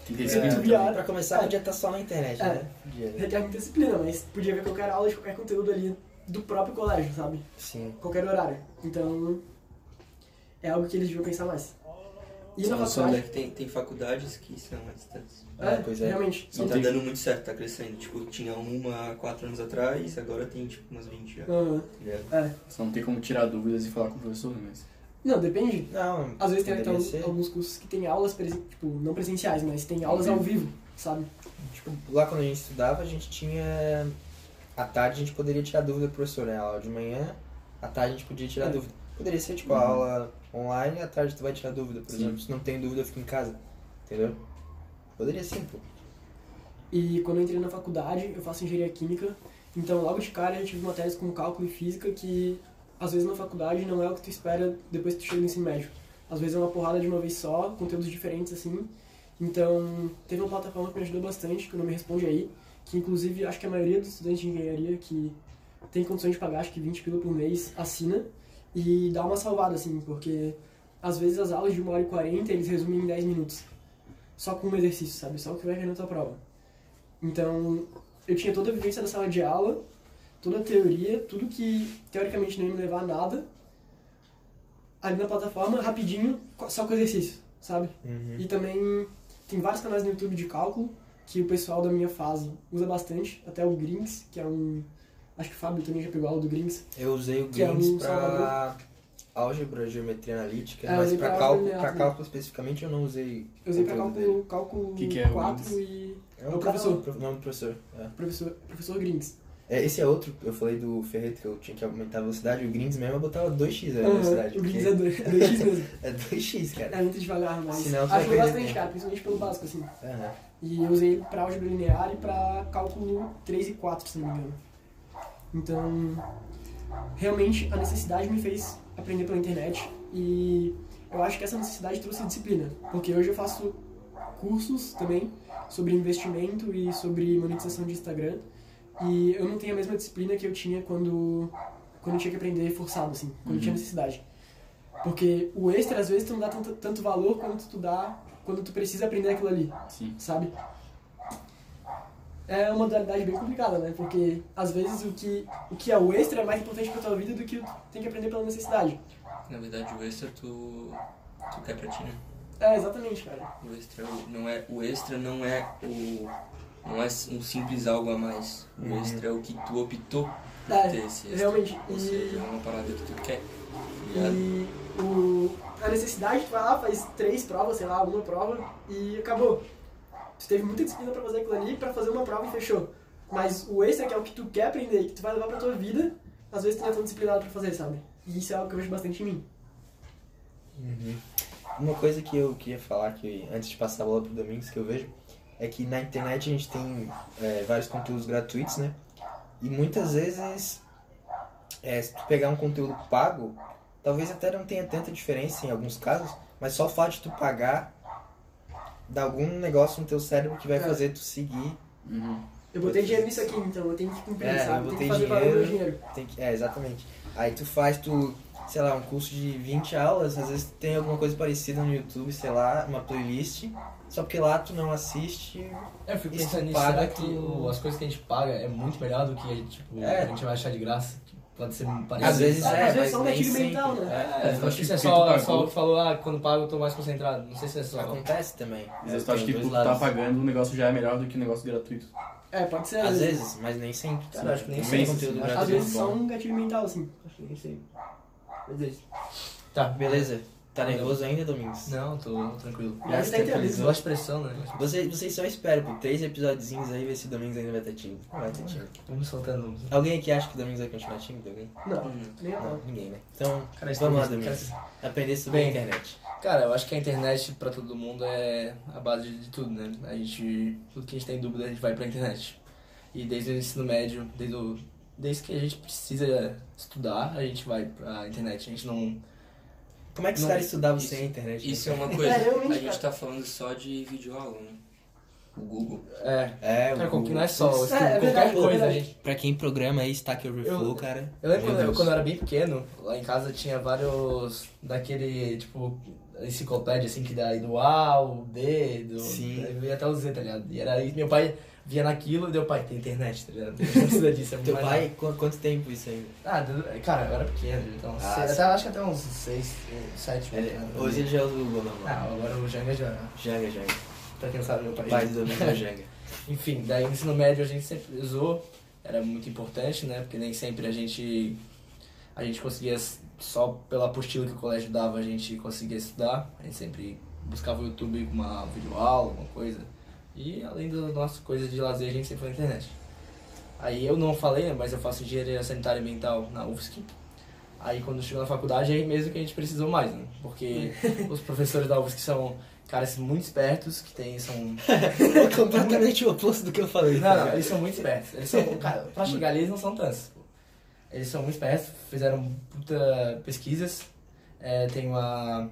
Tem que É. ter disciplina. Viado. Pra começar, É. podia estar só na internet, É. né? Podia. Requer muita disciplina, mas podia ver qualquer aula de qualquer conteúdo ali do próprio colégio, sabe? Sim. Qualquer horário. Então, é algo que eles deviam pensar mais. E na faculdade... é que tem, tem faculdades que são à distância. É, pois é. Realmente. Não E tá tem- dando muito certo, tá crescendo. Tipo, tinha uma há quatro anos atrás, agora tem tipo umas 20 já. Aham. ligado? É. Só não tem como tirar dúvidas e falar com o professor, né? Mas... Não, depende. Não, Às vezes tem então, alguns cursos que tem aulas, presen- tipo, não presenciais, mas tem aulas ao vivo, sabe? Tipo, lá quando a gente estudava, a gente tinha. À tarde a gente poderia tirar dúvida do professor, né? A aula de manhã, à tarde a gente podia tirar É. dúvida. Poderia ser tipo a aula online à tarde tu vai tirar dúvida, por Sim. exemplo. Se não tem dúvida, eu fico em casa. Entendeu? Poderia sim, pô. E quando eu entrei na faculdade, eu faço engenharia química, então logo de cara eu tive matérias como cálculo e física que às vezes na faculdade não é o que tu espera depois que tu chega no ensino médio. Às vezes é uma porrada de uma vez só, conteúdos diferentes assim. Então, teve uma plataforma que me ajudou bastante, que o nome Responde Aí, que inclusive acho que a maioria dos estudantes de engenharia que tem condições de pagar acho que 20 pila por mês assina e dá uma salvada assim, porque às vezes as aulas de 1 hora e 40 eles resumem em 10 minutos. Só com um exercício, sabe? Só o que vai cair na tua prova. Então, eu tinha toda a vivência da sala de aula, toda a teoria, tudo que teoricamente não ia me levar a nada, ali na plataforma, rapidinho, só com exercício, sabe? Uhum. E também tem vários canais no YouTube de cálculo que o pessoal da minha fase usa bastante, até o Grings, que é um. Acho que o Fábio também já pegou aula do Grings. Eu usei o Que é Grings um pra álgebra, geometria analítica, É, eu mas pra cálculo, pra cálculo especificamente eu não usei. Eu usei pra cálculo, cálculo Que que é o 4 Grings? e. É É o professor. O nome do professor. É. Professor, professor Grings. É, esse é outro, eu falei do Ferreto que eu tinha que aumentar a velocidade, o Grings mesmo eu botava 2x a velocidade. o Grings porque é 2 é 2x mesmo. é 2x, cara. É muito devagar, mas Senão tu vai ajuda perder bastante, tempo. cara, principalmente pelo básico, assim. Aham. E eu usei ele pra álgebra linear e pra cálculo 3 e 4, se não me engano. Então, realmente a necessidade me fez aprender pela internet e eu acho que essa necessidade trouxe disciplina, porque hoje eu faço cursos também sobre investimento e sobre monetização de Instagram e eu não tenho a mesma disciplina que eu tinha quando quando eu tinha que aprender forçado assim, quando eu tinha necessidade. Porque o extra às vezes tu não dá tanto, tanto valor quanto tu dá quando tu precisa aprender aquilo ali Sim. sabe? É uma modalidade bem complicada, né? Porque às vezes o que, o que é o extra é mais importante pra tua vida do que tem que aprender pela necessidade. Na verdade, o extra tu, tu quer pra ti, né? É, exatamente, cara. O extra não é, o extra não é o não é um simples algo a mais. O Uhum. extra é o que tu optou por É, ter esse extra. realmente. Ou E, seja, é uma parada que tu quer. tá e o, a necessidade, tu vai lá, faz três provas, sei lá, uma prova e acabou. Tu teve muita disciplina pra fazer aquilo ali, pra fazer uma prova e fechou. Mas o extra, que é o que tu quer aprender, que tu vai levar pra tua vida, às vezes tu não é tão disciplinado pra fazer, sabe? E isso é algo que eu vejo bastante em mim. Uhum. Uma coisa que eu queria falar, que antes de passar a bola pro Domingos, que eu vejo, é que na internet a gente tem é, vários conteúdos gratuitos, né? E muitas vezes, é, se tu pegar um conteúdo pago, talvez até não tenha tanta diferença em alguns casos, mas só o fato de tu pagar dá algum negócio no teu cérebro que vai É. fazer tu seguir. Uhum. Eu botei dinheiro nisso aqui, então eu tenho que cumprir, É, eu? Tem botei que fazer meu dinheiro. dinheiro. Tem que, é, exatamente. Aí tu faz, tu, sei lá, um curso de 20 aulas, às vezes tem alguma coisa parecida no YouTube, sei lá, uma playlist, só porque lá tu não assiste. Eu fico pensando nisso, será que tu- as coisas que a gente paga é muito melhor do que tipo, É. a gente vai achar de graça? Pode ser parecido. Às vezes sabe? é, Às vezes só um gatilho sempre. mental, né? É, eu acho que isso é só, só o que falou, ah, quando pago eu tô mais concentrado. Não sei se é só. Acontece também. Às vezes tu acha que tu tá pagando, o negócio já é melhor do que o negócio gratuito. É, pode ser Às vezes, mas nem sempre. Cara, acho que nem sempre. conteúdo Às Às gratuito vezes só um gatilho mental, assim. Acho que nem sei. Beleza. Tá, beleza. Tá nervoso ainda, Domingos? Não, tô tranquilo. Mas Já tá entendendo. tranquilizou? Gosto de pressão, né? Você, vocês só esperam por três episódiozinhos aí ver se o Domingos ainda vai estar tímido. Não vai estar tímido. Vamos soltando. Alguém aqui acha que o Domingos vai continuar tímido? Alguém? Não, Hum. nem a Não, ninguém, né? Então, Cara, vamos lá, cara, Domingos. Aprender sobre a Bem. internet. Cara, eu acho que a internet pra todo mundo é a base de tudo, né? A gente, tudo que a gente tem dúvida, a gente vai pra internet. E desde o ensino médio, desde, o, desde que a gente precisa estudar, a gente vai pra internet. A gente não. Como é que os caras estudavam isso- sem a internet? Isso é uma coisa. É, a gente tá falando só de videoaula, né? O Google. É. É, o que não é só estudo, É, é qualquer verdade, é coisa, verdade. gente. Pra quem programa aí, Stack Overflow, Eu- cara. Eu lembro quando quando eu era bem pequeno, lá em casa tinha vários daquele, tipo, enciclopédia assim que dá do A, o D, do. Sim. Eu ia até o Z, tá ligado? E era aí, meu pai via naquilo e deu pai, tem internet, tá ligado? Não precisa disso, é muito Teu mais pai, qu- quanto tempo isso ainda? Ah, cara, eu era pequeno, então. Ah, até, acho que até uns 6, 7 Ele- hoje ele já usa o Google normal. Ah, agora o Janga já. Janga, Janga. Pra quem não sabe, meu pai. Pai do Domingos é o Janga. Enfim, daí no ensino médio a gente sempre usou, era muito importante, né? Porque nem sempre a gente a gente conseguia só pela apostila que o colégio dava, a gente conseguia estudar. A gente sempre buscava o YouTube com uma videoaula, alguma coisa. E além das nossas coisas de lazer, a gente sempre foi na internet. Aí eu não falei, né, mas eu faço engenharia sanitária e ambiental na UFSC. Aí quando chegou na faculdade, aí mesmo que a gente precisou mais, né? Porque os professores da UFSC são caras muito espertos, que tem, são É completamente o oposto do que eu falei. não, não, eles são muito espertos. Eles são, cara, pra chegar ali eles não são tantos. Eles são muito espertos, fizeram puta pesquisas, é, tem uma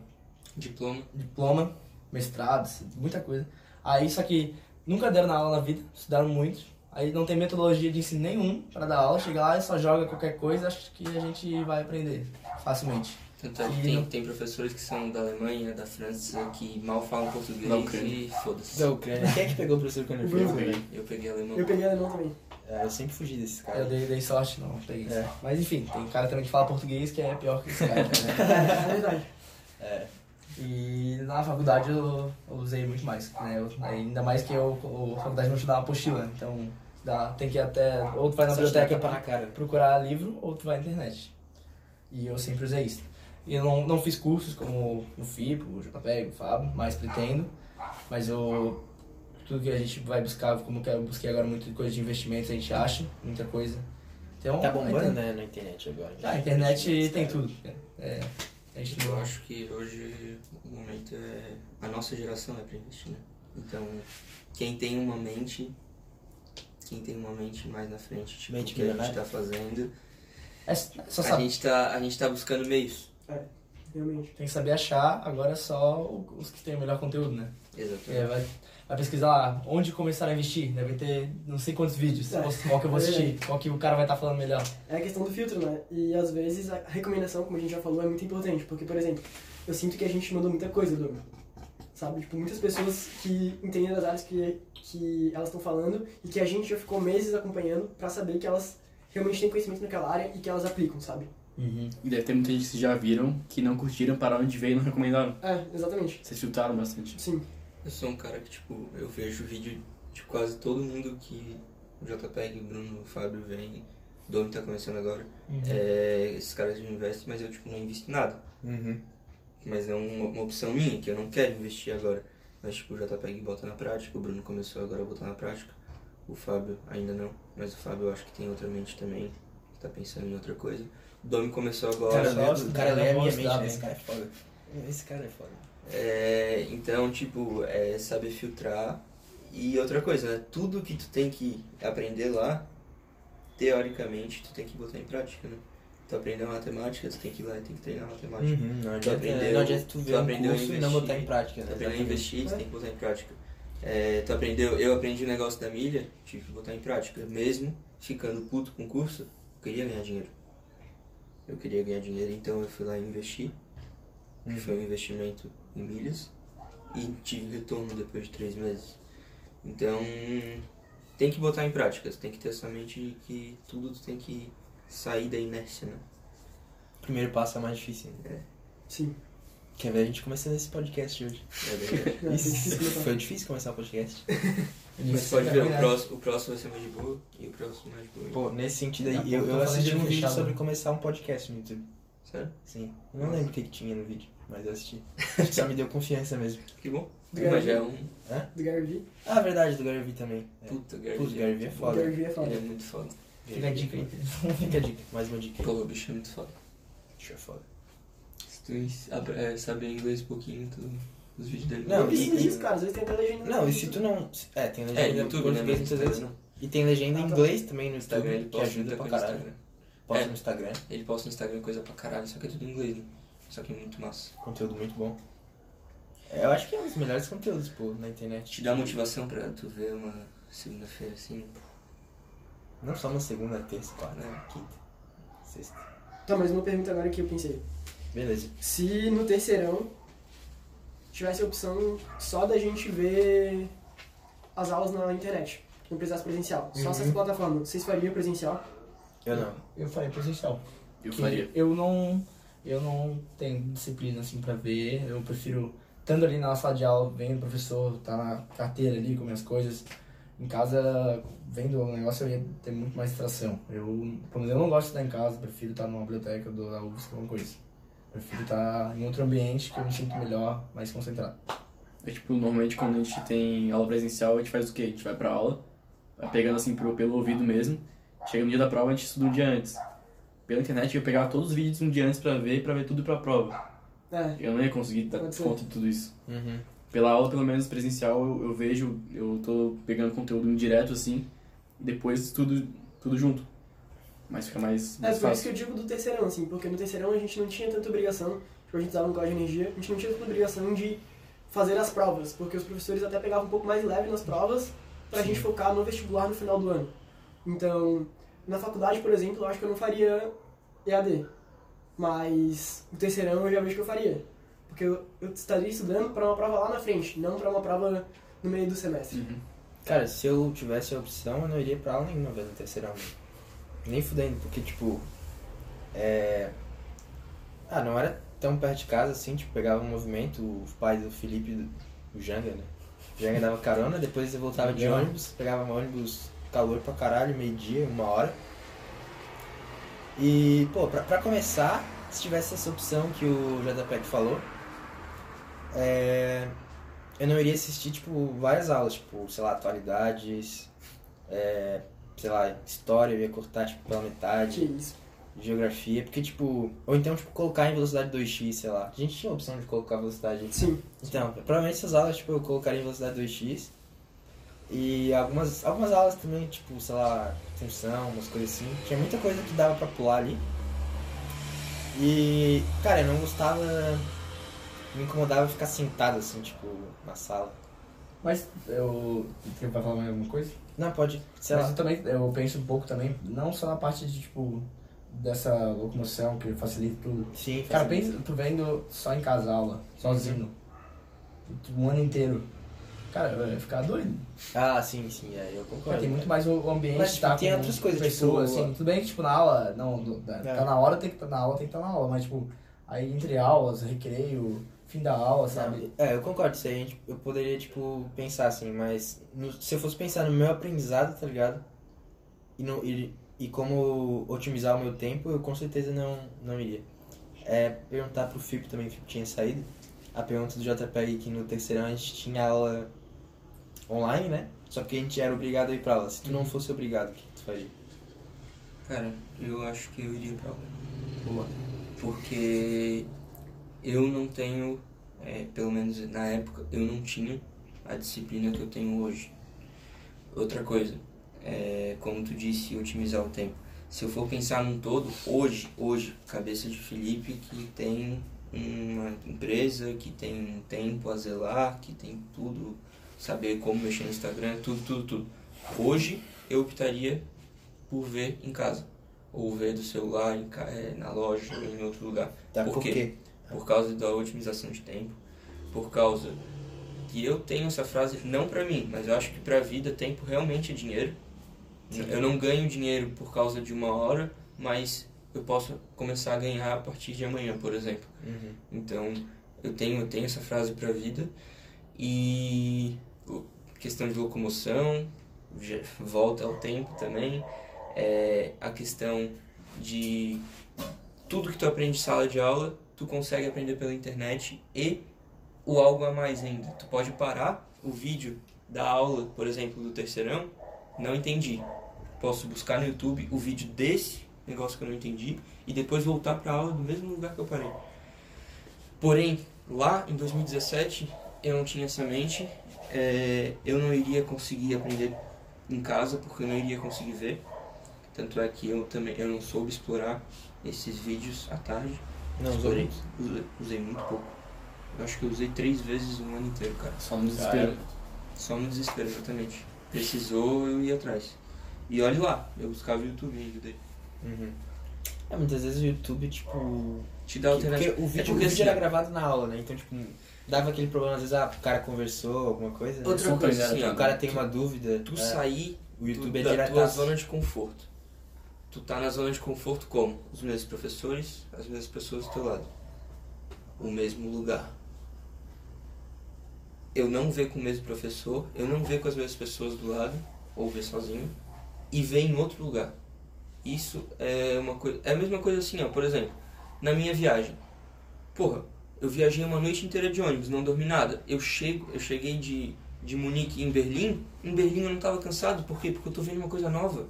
Diploma. diploma, mestrado, muita coisa. Aí só que nunca deram na aula na vida, estudaram muito. Aí não tem metodologia de ensino nenhum para dar aula, chega lá e só joga qualquer coisa, acho que a gente vai aprender facilmente. Tanto é que tem, tem professores que são da Alemanha, da França, que mal falam português Da Ucrânia. e foda-se. Da Ucrânia. Quem é que pegou o professor quando? Bruno. velho? Eu peguei alemão. Eu peguei alemão também. É, eu sempre fugi desses Eu caras. dei, dei sorte, não, peguei isso. É. Mas enfim, tem cara também que fala português que é pior que esse cara, né? É, é verdade. É. E na faculdade eu, eu usei muito mais, né? Eu- ainda mais que eu, a faculdade não te dá uma apostila, então dá, tem que ir até. Ou tu vai na Só biblioteca cara. procurar livro, ou tu vai na internet. E eu sempre usei isso. E eu não, não fiz cursos como o FIP, o JPEG, o FAB, mas pretendo. Mas eu. Tudo que a gente vai buscar, como que eu busquei agora muita coisa de investimentos, a gente acha, muita coisa. Então, Tá bombando, né, na internet agora. Ah, a internet tem tudo. É, Eu não acho que hoje o momento é. A nossa geração é pra investir, né? Então, quem tem uma mente. Quem tem uma mente mais na frente, tipo, Mente o que a gente milionária. tá fazendo. É só A gente, tá, a gente tá buscando meios. Realmente. Tem que saber achar, agora é só os que têm o melhor conteúdo, né? Exatamente. É, vai, vai pesquisar lá, onde começar a investir, deve ter não sei quantos vídeos, É. qual que eu vou assistir, qual que o cara vai estar falando melhor. É a questão do filtro, né? E às vezes a recomendação, como a gente já falou, é muito importante. Porque, por exemplo, eu sinto que a gente mandou muita coisa, Doug. Sabe? Tipo, muitas pessoas que entendem das áreas que, que elas estão falando e que a gente já ficou meses acompanhando pra saber que elas realmente têm conhecimento naquela área e que elas aplicam, sabe? Uhum. E deve ter muita gente que já viram, que não curtiram, pararam de ver e não recomendaram. É, exatamente. Vocês filtraram bastante. Sim. Eu sou um cara que, tipo, eu vejo vídeo de quase todo mundo que o JPEG, o Bruno, o Fábio vem. O Domi tá começando agora. É, esses caras investem, mas eu, tipo, não invisto em nada. Uhum. Mas é uma, uma opção minha, que eu não quero investir agora. Mas, tipo, o JPEG bota na prática, o Bruno começou agora a botar na prática. O Fábio ainda não, mas o Fábio eu acho que tem outra mente também, que tá pensando em outra coisa. O Domi começou agora. Cara, o cara lê a não minha vou mente, estudar, né? Esse cara é foda. Esse cara é foda. É, então, tipo, é saber filtrar. E outra coisa, né? Tudo que tu tem que aprender lá, teoricamente, tu tem que botar em prática, né? Tu aprendeu matemática, tu tem que ir lá e tem que treinar matemática. Uhum. Não, Tu adianta, aprendeu- não adianta tu ver tu um aprendeu a curso e não investir. botar em prática, Tu aprendeu a investir, tu tem que botar em prática. É, tu aprendeu, eu aprendi o negócio da milha, tive que botar em prática. Mesmo ficando puto com o curso, eu queria ganhar dinheiro. Eu queria ganhar dinheiro, então eu fui lá e investi. Que foi um investimento em milhas. E tive retorno depois de três meses. Então, tem que botar em prática. Tem que ter essa mente que tudo tu tem que sair da inércia, né? O primeiro passo é o mais difícil. Né? Sim. Quer ver a gente começando esse podcast hoje? É verdade. É, Isso, foi difícil começar o podcast. Mas você pode ver, o próximo, o próximo vai ser mais de boa e o próximo mais de boa. Pô, nesse sentido aí, eu, eu assisti um vídeo fechado. sobre começar um podcast no YouTube. Sério? Sim. Eu não lembro o que, que tinha no vídeo, mas eu assisti. Acho que só me deu confiança mesmo. Que bom. Do Mas já é um. Do Gary Vee. Ah, verdade, do Gary Vee também. É. Puta, Gary Putz, Vee. Gary Vee é O foda. Gary Vee é foda. Ele é muito foda. Fica a dica aí. Fica a dica, mais uma dica. Pô, o bicho é muito foda. Deixa eu foda. Se tu é, saber inglês um pouquinho, tu, os vídeos dele. Não, Não precisa e- disso, cara. Às vezes tem até legenda. Não, e se tu não. É, tem legenda É, em YouTube, né? português muitas vezes. Não. E tem legenda em Ah, tá. inglês também no Instagram ele que posta ajuda muita pra caralho. Instagram. Posta É. no Instagram, Ele posta no Instagram coisa pra caralho, só que é tudo em inglês, né? Só que é muito massa. conteúdo muito bom. É, eu acho que é um dos melhores conteúdos, pô, na internet. Te dá motivação pra tu ver uma segunda-feira assim. Não só uma segunda, terça, quarta, É. quinta, sexta. Tá, mas uma pergunta agora que eu pensei. Beleza. Se no terceirão tivesse a opção só da gente ver as aulas na internet, não precisasse presencial, só Uhum. essas plataformas, vocês fariam presencial? Eu não. Eu falei presencial. Eu Que faria. Eu não, eu não tenho disciplina assim pra ver. Eu prefiro estando ali na sala de aula, vendo o professor, tá na carteira ali com minhas coisas. Em casa, vendo o negócio, eu ia ter muito mais distração. Eu, pelo menos eu não gosto de estar em casa, prefiro estar numa biblioteca do, da UFSC, alguma coisa. Prefiro estar em outro ambiente que eu me sinto melhor, mais concentrado. É tipo, normalmente quando a gente tem aula presencial, a gente faz o quê? A gente vai pra aula, vai pegando assim pelo ouvido mesmo. Chega no dia da prova, a gente estuda um dia antes. Pela internet, eu pegava todos os vídeos um dia antes pra ver, pra ver tudo pra prova. É, Eu não ia conseguir dar Pode ser. conta de tudo isso. Uhum. Pela aula, pelo menos presencial, eu, eu vejo, eu tô pegando conteúdo direto assim, depois tudo, tudo junto. Mas fica mais, é mais por isso que eu digo do terceirão, assim, porque no terceirão a gente não tinha tanta obrigação, tipo, a gente usava um código de energia, a gente não tinha tanta obrigação de fazer as provas, porque os professores até pegavam um pouco mais leve nas provas pra gente focar no vestibular no final do ano. Então, na faculdade, por exemplo, eu acho que eu não faria EAD, mas o terceirão eu já vejo que eu faria, porque eu, eu estaria estudando pra uma prova lá na frente, não pra uma prova no meio do semestre. Uhum. Cara, se eu tivesse a opção, eu não iria pra aula nenhuma, velho, no terceirão. Nem fudendo, porque, tipo, é... Ah, não era tão perto de casa, assim, tipo, pegava um movimento, os pais do Felipe, do- o Janga, né? O Janga dava carona, depois eu voltava de ônibus, pegava um ônibus calor pra caralho, meio-dia, uma hora. E, pô, pra, pra começar, se tivesse essa opção que o JPEG falou, é, eu não iria assistir, tipo, várias aulas, tipo, sei lá, atualidades, é, sei lá, história, eu ia cortar, tipo, pela Que metade, isso. geografia, porque, tipo, ou então, tipo, colocar em velocidade 2x, sei lá. A gente tinha a opção de colocar velocidade. Sim. Então, provavelmente essas aulas, tipo, eu colocaria em velocidade 2x. E algumas, algumas aulas também, tipo, sei lá, função, umas coisas assim. Tinha muita coisa que dava pra pular ali. E, cara, eu não gostava. Me incomodava ficar sentado, assim, tipo, na sala. Mas eu. Você vai falar mais alguma coisa? Não, pode, sei Mas lá. eu também eu penso um pouco também, não só na parte de tipo dessa locomoção que facilita tudo. Sim, Cara, facilita. pensa, tu vendo só em casa aula, sozinho, um ano inteiro. Cara, eu ia ficar doido. Ah, sim, sim, é, eu Cara, concordo. tem muito mais o ambiente, Mas, tipo, tá tem outras coisas, pessoas, tipo, assim. Tudo bem que, tipo, na aula, não, no- tá É. tá na hora, tem que tá na aula, tem que estar na aula, mas, tipo, aí entre aulas, recreio, fim da aula, sabe? É, eu concordo, isso aí a gente- eu poderia, tipo, pensar assim, mas no- se eu fosse pensar no meu aprendizado, tá ligado? E, no, e, e como otimizar o meu tempo, eu com certeza não, não iria. É, perguntar pro Fipo também, o Fipo tinha saído. A pergunta do JPEG que no terceirão a gente tinha aula online, né? Só que a gente era obrigado a ir pra aula. Se tu não fosse obrigado, o que tu faria? Cara, eu acho que eu iria pra aula. Boa. Porque eu não tenho, é, pelo menos na época, eu não tinha a disciplina que eu tenho hoje. Outra coisa, é, como tu disse, otimizar o tempo. Se eu for pensar num todo, hoje, hoje, cabeça de Felipe que tem uma empresa, que tem um tempo a zelar, que tem tudo, saber como mexer no Instagram, tudo, tudo, tudo. Hoje eu optaria por ver em casa. Ou ver do celular em é, na loja ou em outro lugar. Tá, Por por quê? quê? Por causa da otimização de tempo. Por causa que eu tenho essa frase, não pra mim, mas eu acho que pra vida tempo realmente é dinheiro. Sim. Eu não ganho dinheiro por causa de uma hora, mas eu posso começar a ganhar a partir de amanhã, por exemplo. Uhum. Então, eu tenho, eu tenho essa frase pra vida e questão de locomoção, volta ao tempo também, é, a questão de tudo que tu aprende em sala de aula, tu consegue aprender pela internet e o algo a mais ainda. Tu pode parar o vídeo da aula, por exemplo, do terceirão, não entendi. Posso buscar no YouTube o vídeo desse negócio que eu não entendi e depois voltar para a aula do mesmo lugar que eu parei. Porém, lá em 2017, eu não tinha essa mente, é, eu não iria conseguir aprender em casa porque eu não iria conseguir ver. Tanto é que eu também eu não soube explorar esses vídeos à tarde. Não, usei, usei muito pouco. Eu acho que eu usei três vezes no ano inteiro, cara. Só no desespero. Só no desespero, exatamente. Precisou, eu ia atrás. E olhe lá, eu buscava o YouTube vídeo dele. Uhum. É, muitas vezes o YouTube, tipo. Te dá Porque alternativa. o vídeo, É porque o vídeo assim, era gravado na aula, né? Então, tipo, dava aquele problema, às vezes, ah, o cara conversou, alguma coisa. Outra coisa, assim, o cara tem uma dúvida. tu é, sair o YouTube é tu, da direto. tua zona de conforto. Tu tá na zona de conforto como? Os mesmos professores, as mesmas pessoas do teu lado. O mesmo lugar. Eu não ver com o mesmo professor, eu não ver com as mesmas pessoas do lado, ou ver sozinho, e ver em outro lugar. Isso é uma coisa. É a mesma coisa assim, ó, por exemplo, na minha viagem. Porra, eu viajei uma noite inteira de ônibus, não dormi nada. Eu chego, eu cheguei de, de Munique em Berlim, em Berlim eu não tava cansado, por quê? Porque eu tô vendo uma coisa nova.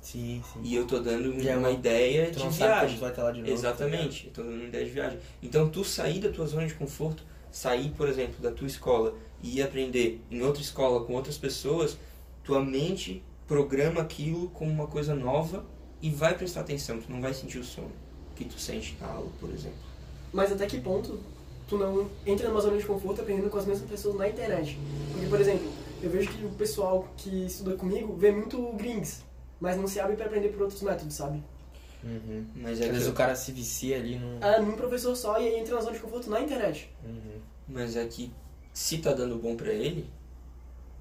Sim, sim. E eu tô dando Já é uma ideia Tu de viagem. vai estar lá de novo. tá Exatamente, eu tô dando uma ideia de viagem. Então, tu sair da tua zona de conforto, sair, por exemplo, da tua escola e ir aprender em outra escola com outras pessoas, tua mente programa aquilo como uma coisa nova e vai prestar atenção, tu não vai sentir o sono que tu sente na aula, por exemplo. Mas até que ponto tu não entra numa zona de conforto aprendendo com as mesmas pessoas na internet? Porque, por exemplo, eu vejo que o pessoal que estuda comigo vê muito gringos, mas não se abre pra aprender por outros métodos, sabe? Uhum. Mas Às vezes que, o cara se vicia ali no. Ah, num professor só e aí entra na zona de conforto na internet. Uhum. mas é que se tá dando bom pra ele,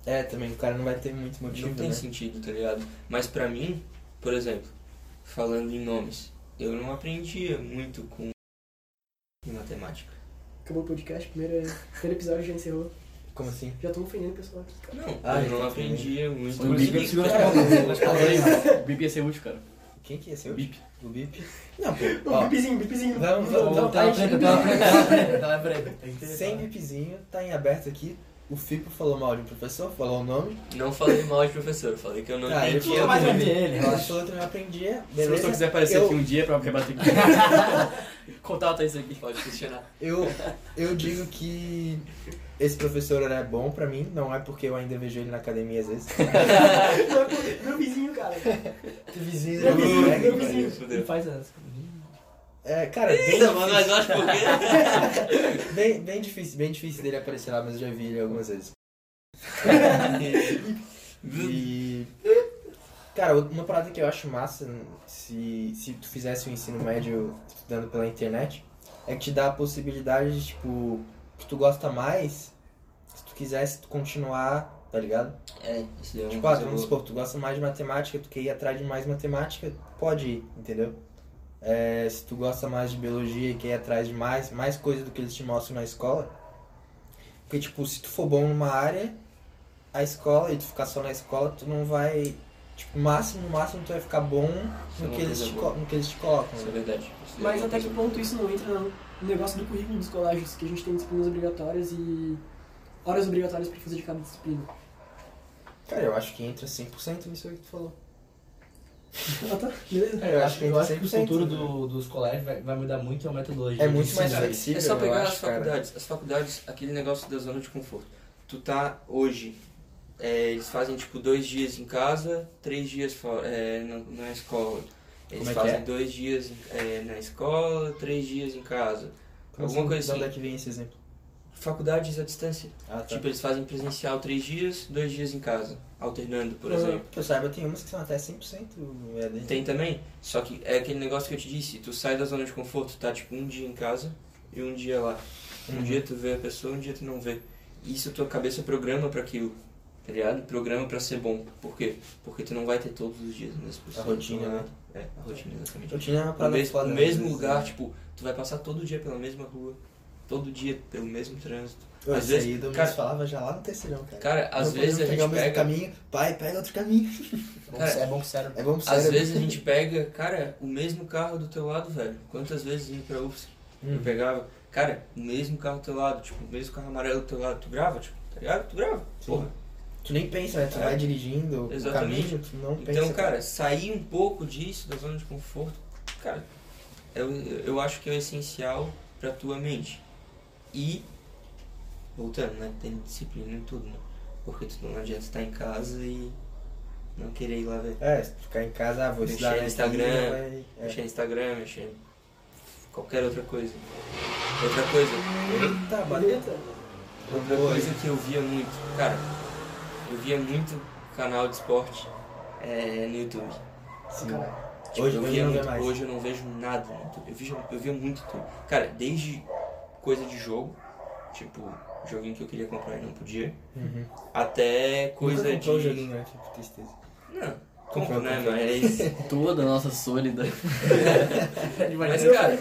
É, também o cara não vai ter muito motivo, não tem né? sentido, tá ligado? Mas pra mim, por exemplo, falando em nomes, eu não aprendia muito com em matemática. Acabou o podcast, primeiro, primeiro episódio já encerrou. Como assim? Já tô ofendendo o pessoal aqui, cara. Não, Ah, eu não entendi. aprendia muito. O Bip segura as É, palavras, o- Bip ia ser útil, cara. Quem que ia ser O o Bip. O Bip? Não, pô. O bipzinho, bipzinho. Não, não, Tela a gente- preta, tela preta, tela preta, tela preta. sem bipzinho, tá em aberto aqui. O Fipo falou mal de um professor, falou o nome. Não falei mal de professor, falei que eu não Ah, ele entendia. falou mais também. ouvir ele, Ele falou que não aprendia. Se o Beleza? professor quiser aparecer eu, aqui um dia pra rebater aqui. Contato isso aqui. Pode questionar. Eu, eu digo que esse professor era bom pra mim, não é porque eu ainda vejo ele na academia às vezes. Meu vizinho, cara. vizinho, Meu vizinho, né? meu vizinho. Ele faz essa. É, cara, bem, Eita, mano, mas eu acho por quê? bem, bem difícil, bem difícil dele aparecer lá, mas eu já vi ele algumas vezes. E. Cara, uma parada que eu acho massa, se, se tu fizesse o ensino médio estudando pela internet, é que te dá a possibilidade de, tipo, que tu gosta mais, se tu quisesse tu continuar, tá ligado? É, isso daí é uma Tipo, ah, vamos supor, tu gosta mais de matemática, tu quer ir atrás de mais matemática, pode ir, entendeu? É, se tu gosta mais de biologia e quer ir atrás de mais, mais coisa do que eles te mostram na escola. Porque, tipo, se tu for bom numa área, a escola, e tu ficar só na escola, tu não vai. Tipo, no máximo, máximo tu vai ficar bom é no uma que, eles te, no que eles te colocam. Isso é né? verdade. Isso é Mas uma até que ponto isso não entra no no negócio do currículo dos colégios, que a gente tem disciplinas obrigatórias e horas obrigatórias pra fazer de cada disciplina. Cara, eu acho que entra 100% nisso aí que tu falou. Ah, tá, beleza. É, eu acho que eu acho que o 100%, futuro né? do, dos colégios vai, vai mudar muito a metodologia. É muito mais flexível. É só pegar acho, as cara. faculdades. As faculdades, aquele negócio da zona de conforto. Tu tá hoje, é, eles fazem tipo dois dias em casa, três dias fora, é, na, na escola. Eles Como é que fazem é? dois dias é, na escola, três dias em casa. Como Alguma assim? coisa De onde assim. é que vem esse exemplo? Faculdades à distância. Ah, tá. Tipo, eles fazem presencial três dias, dois dias em casa, alternando, por Uhum. exemplo. Que eu saiba, tem umas que são até 100% EAD. Tem também, só que é aquele negócio que eu te disse, tu sai da zona de conforto, tá tipo um dia em casa e um dia lá. Um Uhum. dia tu vê a pessoa, um dia tu não vê. Isso tua cabeça programa pra aquilo, tá ligado? Programa pra ser bom. Por quê? Porque tu não vai ter todos os dias nas pessoas. rotina, lá. né? É, a rotina, exatamente. Eu tinha uma O parada mesmo, foda, o né? mesmo lugar, tipo, tu vai passar todo dia pela mesma rua, todo dia pelo mesmo trânsito. Pô, Às vezes, vezes, Domingos cara- falava já lá no terceirão, cara. Cara, às Não vezes a gente pega. caminho, pai, pega outro caminho. Bom, Cara, é bom pro cérebro. É bom pro Às vezes a gente pega, cara, o mesmo carro do teu lado, velho. Quantas vezes indo pra UFSC eu pegava, cara, o mesmo carro do teu lado, tipo, o mesmo carro amarelo do teu lado, tu grava, tipo, tá ligado? Tu grava, Sim. porra. Tu nem pensa, né? Tu É. vai dirigindo o Exatamente. caminho, tu não pensa. Então, cara, sair um pouco disso, da zona de conforto, cara, eu, eu acho que é o essencial pra tua mente. E, voltando, né, tem disciplina em tudo, né? Porque tu não adianta estar em casa e não querer ir lá ver. É, se ficar em casa, ah, vou Mexer estudar no Instagram, vai... é. Mexer no Instagram, mexer em qualquer outra coisa. Outra coisa, Eita. Bonita. outra Boa. coisa que eu via muito, cara, eu via muito canal de esporte é, no YouTube. Sim. Tipo, Hoje- eu via não vê muito, mais. hoje eu não vejo nada no YouTube. Eu via, eu via muito YouTube. Cara, desde coisa de jogo, tipo, joguinho que eu queria comprar e não podia, Uhum. até coisa Nunca de. joguinho, né? Tipo, tristeza. Não, Comprou, compro, né? Mas. Toda a nossa sólida. Mas, cara.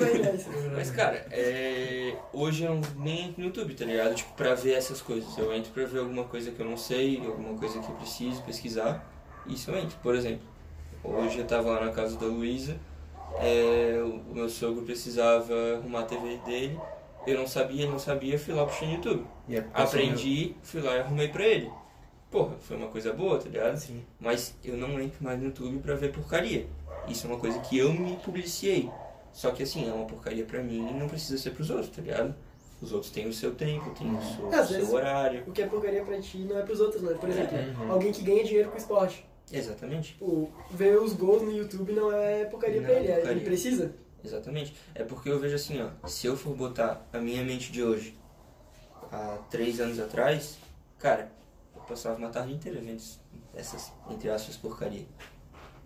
Mas, cara, é... hoje eu nem entro no YouTube, tá ligado? Tipo, pra ver essas coisas. Eu entro pra ver alguma coisa que eu não sei, alguma coisa que eu preciso pesquisar. Isso eu entro. Por exemplo, hoje eu tava lá na casa da Luísa, é, o meu sogro precisava arrumar a TV dele. Eu não sabia, ele não sabia, fui lá puxei no YouTube. É Aprendi, fui lá e arrumei pra ele. Porra, foi uma coisa boa, tá ligado? Sim. Mas eu não entro mais no YouTube pra ver porcaria. Isso é uma coisa que eu me publiciei. Só que assim, é uma porcaria pra mim e não precisa ser pros outros, tá ligado? Os outros têm o seu tempo, têm o seu, É, às o seu vezes- horário. O que é porcaria pra ti não é pros outros, né? Por exemplo, Uhum. alguém que ganha dinheiro com esporte. Exatamente, Tipo, ver os gols no YouTube não é porcaria Não pra é ele, é- ele porcaria. precisa. Exatamente. É porque eu vejo assim, ó, se eu for botar a minha mente de hoje há três anos atrás, cara, eu passava uma tarde inteira vendo essas, entre aspas, porcaria.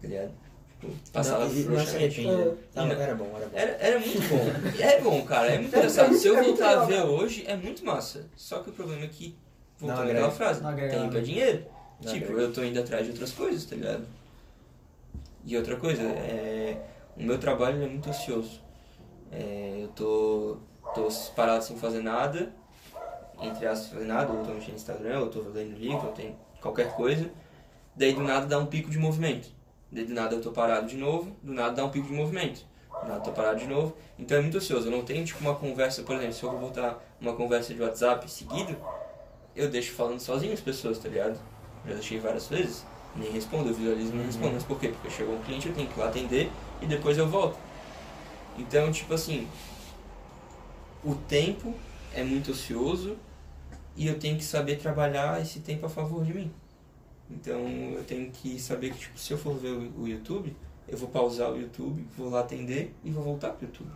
Tá ligado? Tipo, passava frouxamente. É. Não, não- era bom, era bom. Era, era muito bom. É bom, cara. É muito engraçado. Se eu voltar a ver hoje, é muito massa. Só que o problema é que, voltando àquela frase, tempo é dinheiro. Não tipo, agrega. eu tô indo atrás de outras coisas, tá ligado? E outra coisa, é, o meu trabalho é muito ocioso. É, eu tô, tô parado sem fazer nada, entre aspas, fazer nada, ou tô mexendo no Instagram, ou tô lendo livro, ou tem qualquer coisa. Daí do nada dá um pico de movimento. Daí do nada eu tô parado de novo, do nada dá um pico de movimento. Do nada eu tô parado de novo. Então é muito ocioso. Eu não tenho tipo uma conversa, por exemplo, se eu vou botar uma conversa de WhatsApp seguido, eu deixo falando sozinho as pessoas, tá ligado? Já deixei várias vezes. Nem respondo, eu visualizo e não respondo. Mas por quê? Porque chegou um cliente, eu tenho que ir lá atender e depois eu volto. Então, tipo assim, o tempo é muito ocioso e eu tenho que saber trabalhar esse tempo a favor de mim. Então eu tenho que saber que tipo, se eu for ver o YouTube, eu vou pausar o YouTube, vou lá atender e vou voltar pro YouTube.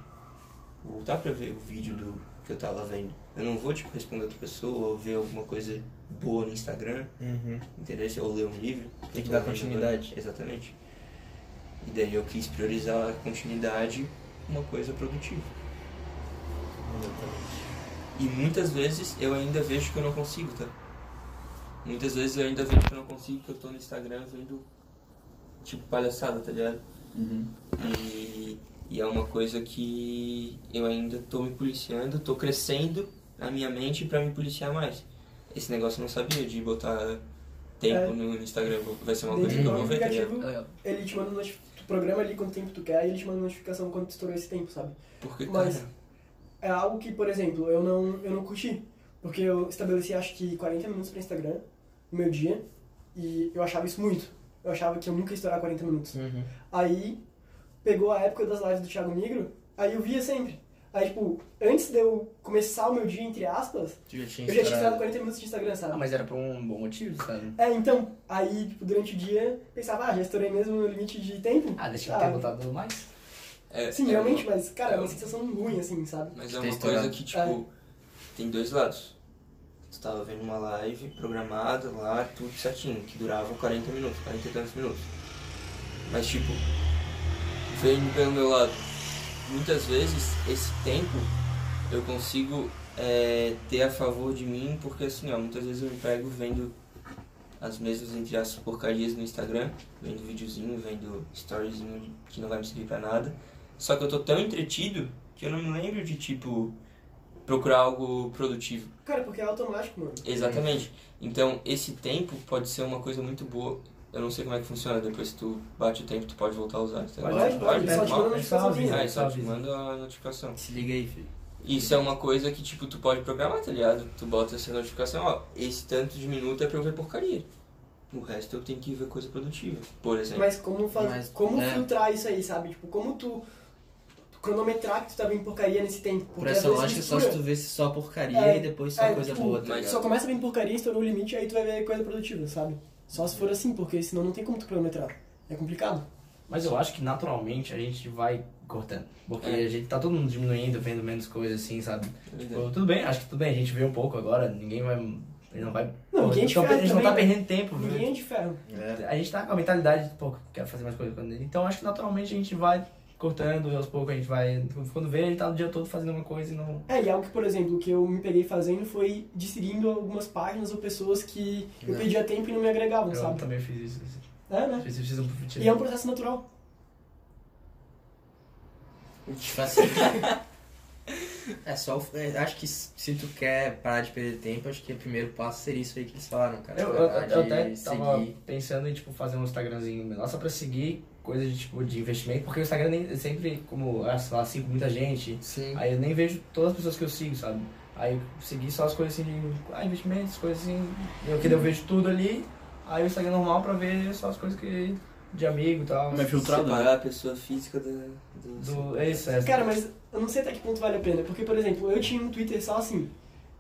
Vou voltar pra ver o vídeo do que eu tava vendo. Eu não vou tipo responder outra pessoa ou ver alguma coisa boa no Instagram, Uhum. entendeu? Ou ler um livro. Tem que dar continuidade. agora. Exatamente. E daí eu quis priorizar a continuidade uma coisa produtiva. Exatamente. E muitas vezes eu ainda vejo que eu não consigo, tá? Muitas vezes eu ainda vejo que eu não consigo, que eu tô no Instagram vendo tipo palhaçada, tá ligado? Uhum. E, e é uma coisa que eu ainda tô me policiando, tô crescendo na minha mente pra me policiar mais. Esse negócio eu não sabia de botar tempo É. no Instagram, vai ser uma coisa que eu vou ver, tá ligado? Legal. ele te manda notificação. Programa ali quanto tempo tu quer e ele te manda notificação quando tu estourou esse tempo, sabe? Porque, Mas- cara, É algo que, por exemplo, eu não, eu não curti. Porque eu estabeleci acho que 40 minutos pra Instagram no meu dia e eu achava isso muito. Eu achava que eu nunca ia estourar 40 minutos. Uhum. Aí pegou a época das lives do Thiago Negro, aí eu via sempre. Aí, tipo, antes de eu começar o meu dia, entre aspas, eu já tinha estourado. estourado 40 minutos de Instagram, sabe? Ah, mas era por um bom motivo, sabe? É, então, aí, tipo, durante o dia, pensava, ah, já estourei mesmo o limite de tempo. Ah, deixa eu Ah, ter botado mais. é, Sim, é realmente, uma- mas, cara, é uma é sensação ruim, assim, sabe? Mas é uma estourado. coisa que, tipo, tem dois lados. Tu tava vendo uma live programada lá, tudo certinho, que durava 40 minutos, 40 e tantos minutos. Mas, tipo, vendo pelo meu lado, muitas vezes esse tempo eu consigo é, ter a favor de mim, porque assim, ó, muitas vezes eu me pego vendo as mesmas, entre as porcarias no Instagram, vendo videozinho, vendo storyzinho que não vai me servir pra nada. Só que eu tô tão entretido que eu não me lembro de, tipo, procurar algo produtivo. Cara, porque é automático, mano. Exatamente. Então, esse tempo pode ser uma coisa muito boa. Eu não sei como é que funciona, depois que tu bate o tempo, tu pode voltar a usar. tá? Pode, pode, é, só te manda notificaçãozinha. Ah, só te manda a notificação. Se liga aí, filho. Isso é uma coisa que, tipo, tu pode programar, tá ligado? Tu bota essa notificação, ó, esse tanto de minuto é pra eu ver porcaria. O resto eu tenho que ver coisa produtiva, por exemplo. Mas como, faz, Mas, como é. filtrar isso aí, sabe? Tipo, como tu cronometrar que tu tá vendo porcaria nesse tempo? Por Porque essa às vezes lógica, só se tu vê se só porcaria É, e depois só É, coisa tipo, boa, tá Só começa bem porcaria, estourou o limite, aí tu vai ver coisa produtiva, sabe? Só se for assim, porque senão não tem como tu cronometrar. É complicado. Mas eu acho que naturalmente a gente vai cortando. Porque É. a gente tá todo mundo diminuindo, vendo menos coisas assim, sabe? É. Tipo, tudo bem, acho que tudo bem, a gente vê um pouco agora, ninguém vai. Ele não vai. Não, ninguém é de então, ferro a gente não tá também, né? perdendo tempo, viu? Ninguém é de ferro. É. A gente tá com a mentalidade de, pô, quero fazer mais coisa com ele. Então acho que naturalmente a gente vai cortando, aos poucos a gente vai. Quando vê, ele tá o dia todo fazendo uma coisa e não. É, e algo que, por exemplo, que eu me peguei fazendo foi de seguindo algumas páginas ou pessoas que eu Não. perdia tempo e não me agregavam, Eu sabe? também fiz isso. assim. É, né? Fiz, fiz um E é um processo natural. Tipo assim. É só. é, acho que se tu quer parar de perder tempo, acho que o primeiro passo seria isso aí que eles falaram, cara. Eu, eu, Parar eu de até tava seguir. pensando em tipo, fazer um Instagramzinho meu, só pra seguir coisas de, tipo, de investimento, porque o Instagram nem, sempre, como ah, lá, sigo muita gente, Sim. aí eu nem vejo todas as pessoas que eu sigo, sabe? Aí eu segui só as coisas assim de ah, investimentos, coisas assim, eu, que eu vejo tudo ali, aí o Instagram normal pra ver só as coisas que de amigo e tal. Mas filtrado, né? Separar a pessoa física da... do- Do, é isso, é. Cara, mas eu não sei até que ponto vale a pena. Porque, por exemplo, eu tinha um Twitter só assim.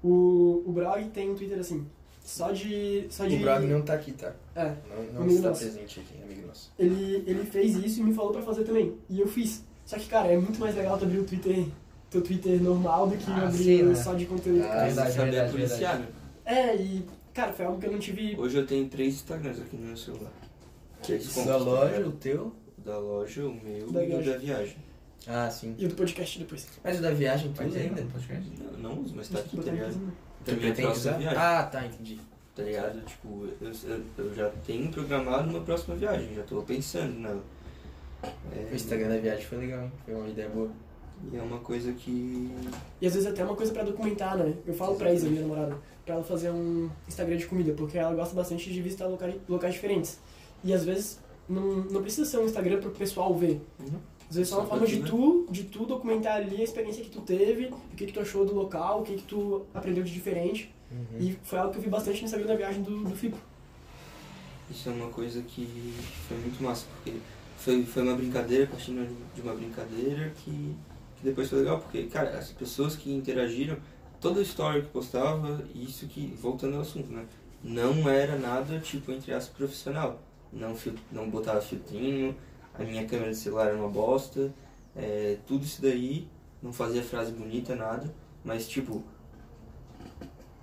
O, o Brog tem um Twitter assim. Só de. Só de O Brog não tá aqui, tá? É. Não, não Amigo está nosso. presente aqui, amigo nosso. Ele, ele fez isso e me falou pra fazer também. E eu fiz. Só que, cara, é muito mais legal tu abrir o Twitter, teu Twitter normal do que Ah, abrir sim, né? só de conteúdo. Ah, cara. verdade, saber verdade, policiar, né? É, e, cara, foi algo que eu não tive. Hoje eu tenho três Instagrams aqui no meu celular. Isso contas, da tá loja, o teu? O da loja, o meu Da e o da viagem. Ah, sim. E o do podcast depois. Mas o da viagem, Faz tudo aí, ainda? Podcast. Não, não uso, mas tá aqui, tá ligado? É pretende usar? viagem. Ah, tá, entendi. Tá ligado? Tipo, eu, eu, eu já tenho programado uma próxima viagem, já tô pensando nela. É, O Instagram da viagem foi legal, hein? Foi uma ideia boa. E é uma coisa que. E às vezes até uma coisa pra documentar, né? Eu falo pra Isa, minha namorada, pra ela fazer um Instagram de comida, porque ela gosta bastante de visitar locais, locais diferentes. E às vezes não, não precisa ser um Instagram pro pessoal ver. Uhum. Às vezes só uma forma de ti, tu, de tu documentar ali a experiência que tu teve, o que, que tu achou do local, o que, que tu aprendeu de diferente. Uhum. E foi algo que eu vi bastante Instagram da viagem do, do Fico. Isso é uma coisa que foi muito massa, porque foi, foi uma brincadeira, partindo de uma brincadeira que, que depois foi legal, porque, cara, as pessoas que interagiram, toda a história que postava, isso que, voltando ao assunto, né? Não era nada, tipo, entre aspas, profissional. Não, não botava filtrinho, a minha câmera de celular era uma bosta, é, tudo isso daí, não fazia frase bonita, nada, mas, tipo,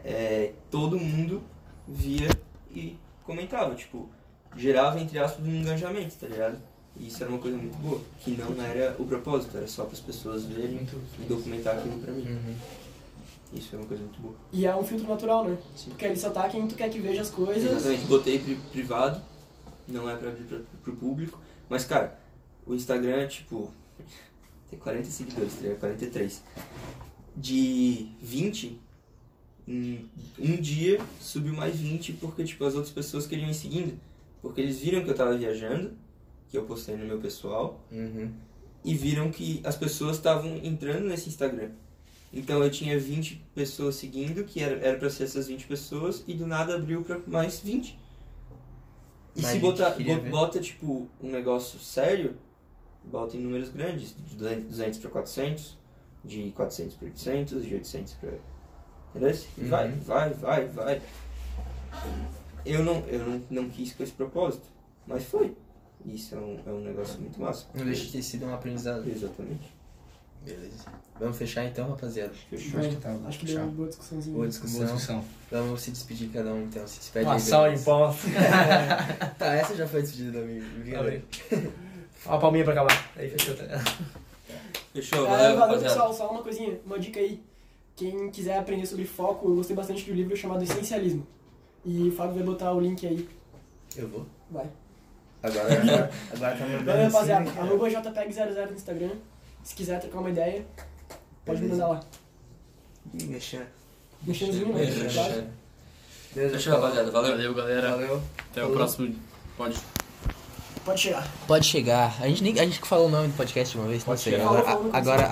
é, todo mundo via e comentava, tipo, gerava, entre aspas, um engajamento, tá ligado? E isso era uma coisa muito boa, que não era o propósito, era só para as pessoas verem e documentar aquilo pra mim. Uhum. Isso é uma coisa muito boa. E é um filtro natural, né? Sim. Porque ele só tá quem tu quer que veja as coisas. Exatamente, botei pri- privado, não é pra abrir pra, pro público, mas cara, o Instagram, tipo, tem 40 seguidores, tá ligado? 43. De 20, em um dia subiu mais 20 porque, tipo, as outras pessoas queriam ir seguindo. Porque eles viram que eu tava viajando, que eu postei no meu pessoal, Uhum. e viram que as pessoas estavam entrando nesse Instagram. Então eu tinha 20 pessoas seguindo, que era, era pra ser essas 20 pessoas, e do nada abriu pra mais 20. E se gente botar, queria bo- ver. bota tipo um negócio sério, bota em números grandes, de 200 para 400, de 400 para 800, de 800 para. Entendeu? Uhum. vai, vai, vai, vai. Eu não, eu não, não quis com esse propósito, mas foi. Isso é um, é um negócio muito massa. Não deixa de ter sido um aprendizado. Exatamente. Beleza. Vamos fechar então, rapaziada. Fechou. Acho que tá. Acho que deu uma boa discussãozinha. Boa discussão. Boa discussão. Vamos se despedir cada um então. Se despede Uma aí, salva de palmas. Tá, essa já foi despedida do amigo. Brincadeira. Uma palminha pra acabar. Aí fechou. tá? Fechou, valeu, valeu, pessoal. Só uma coisinha, uma dica aí. Quem quiser aprender sobre foco, eu gostei bastante de um livro chamado Essencialismo. E o Fábio vai botar o link aí. Eu vou. Vai. Agora, agora, agora tá mandando Valeu, rapaziada. Arroba JPEG00 no Instagram. Se quiser trocar uma ideia, pode me mandar lá. Ih, mexendo. Mexendo no Beleza, claro. fechou. Beleza, Fechou, rapaziada. Valeu. Valeu, galera. Valeu. Até o Falou. próximo. Pode. Pode chegar. Pode chegar. A gente nem a gente que falou o nome do podcast uma vez, não Pode sei. chegar. Agora, agora, agora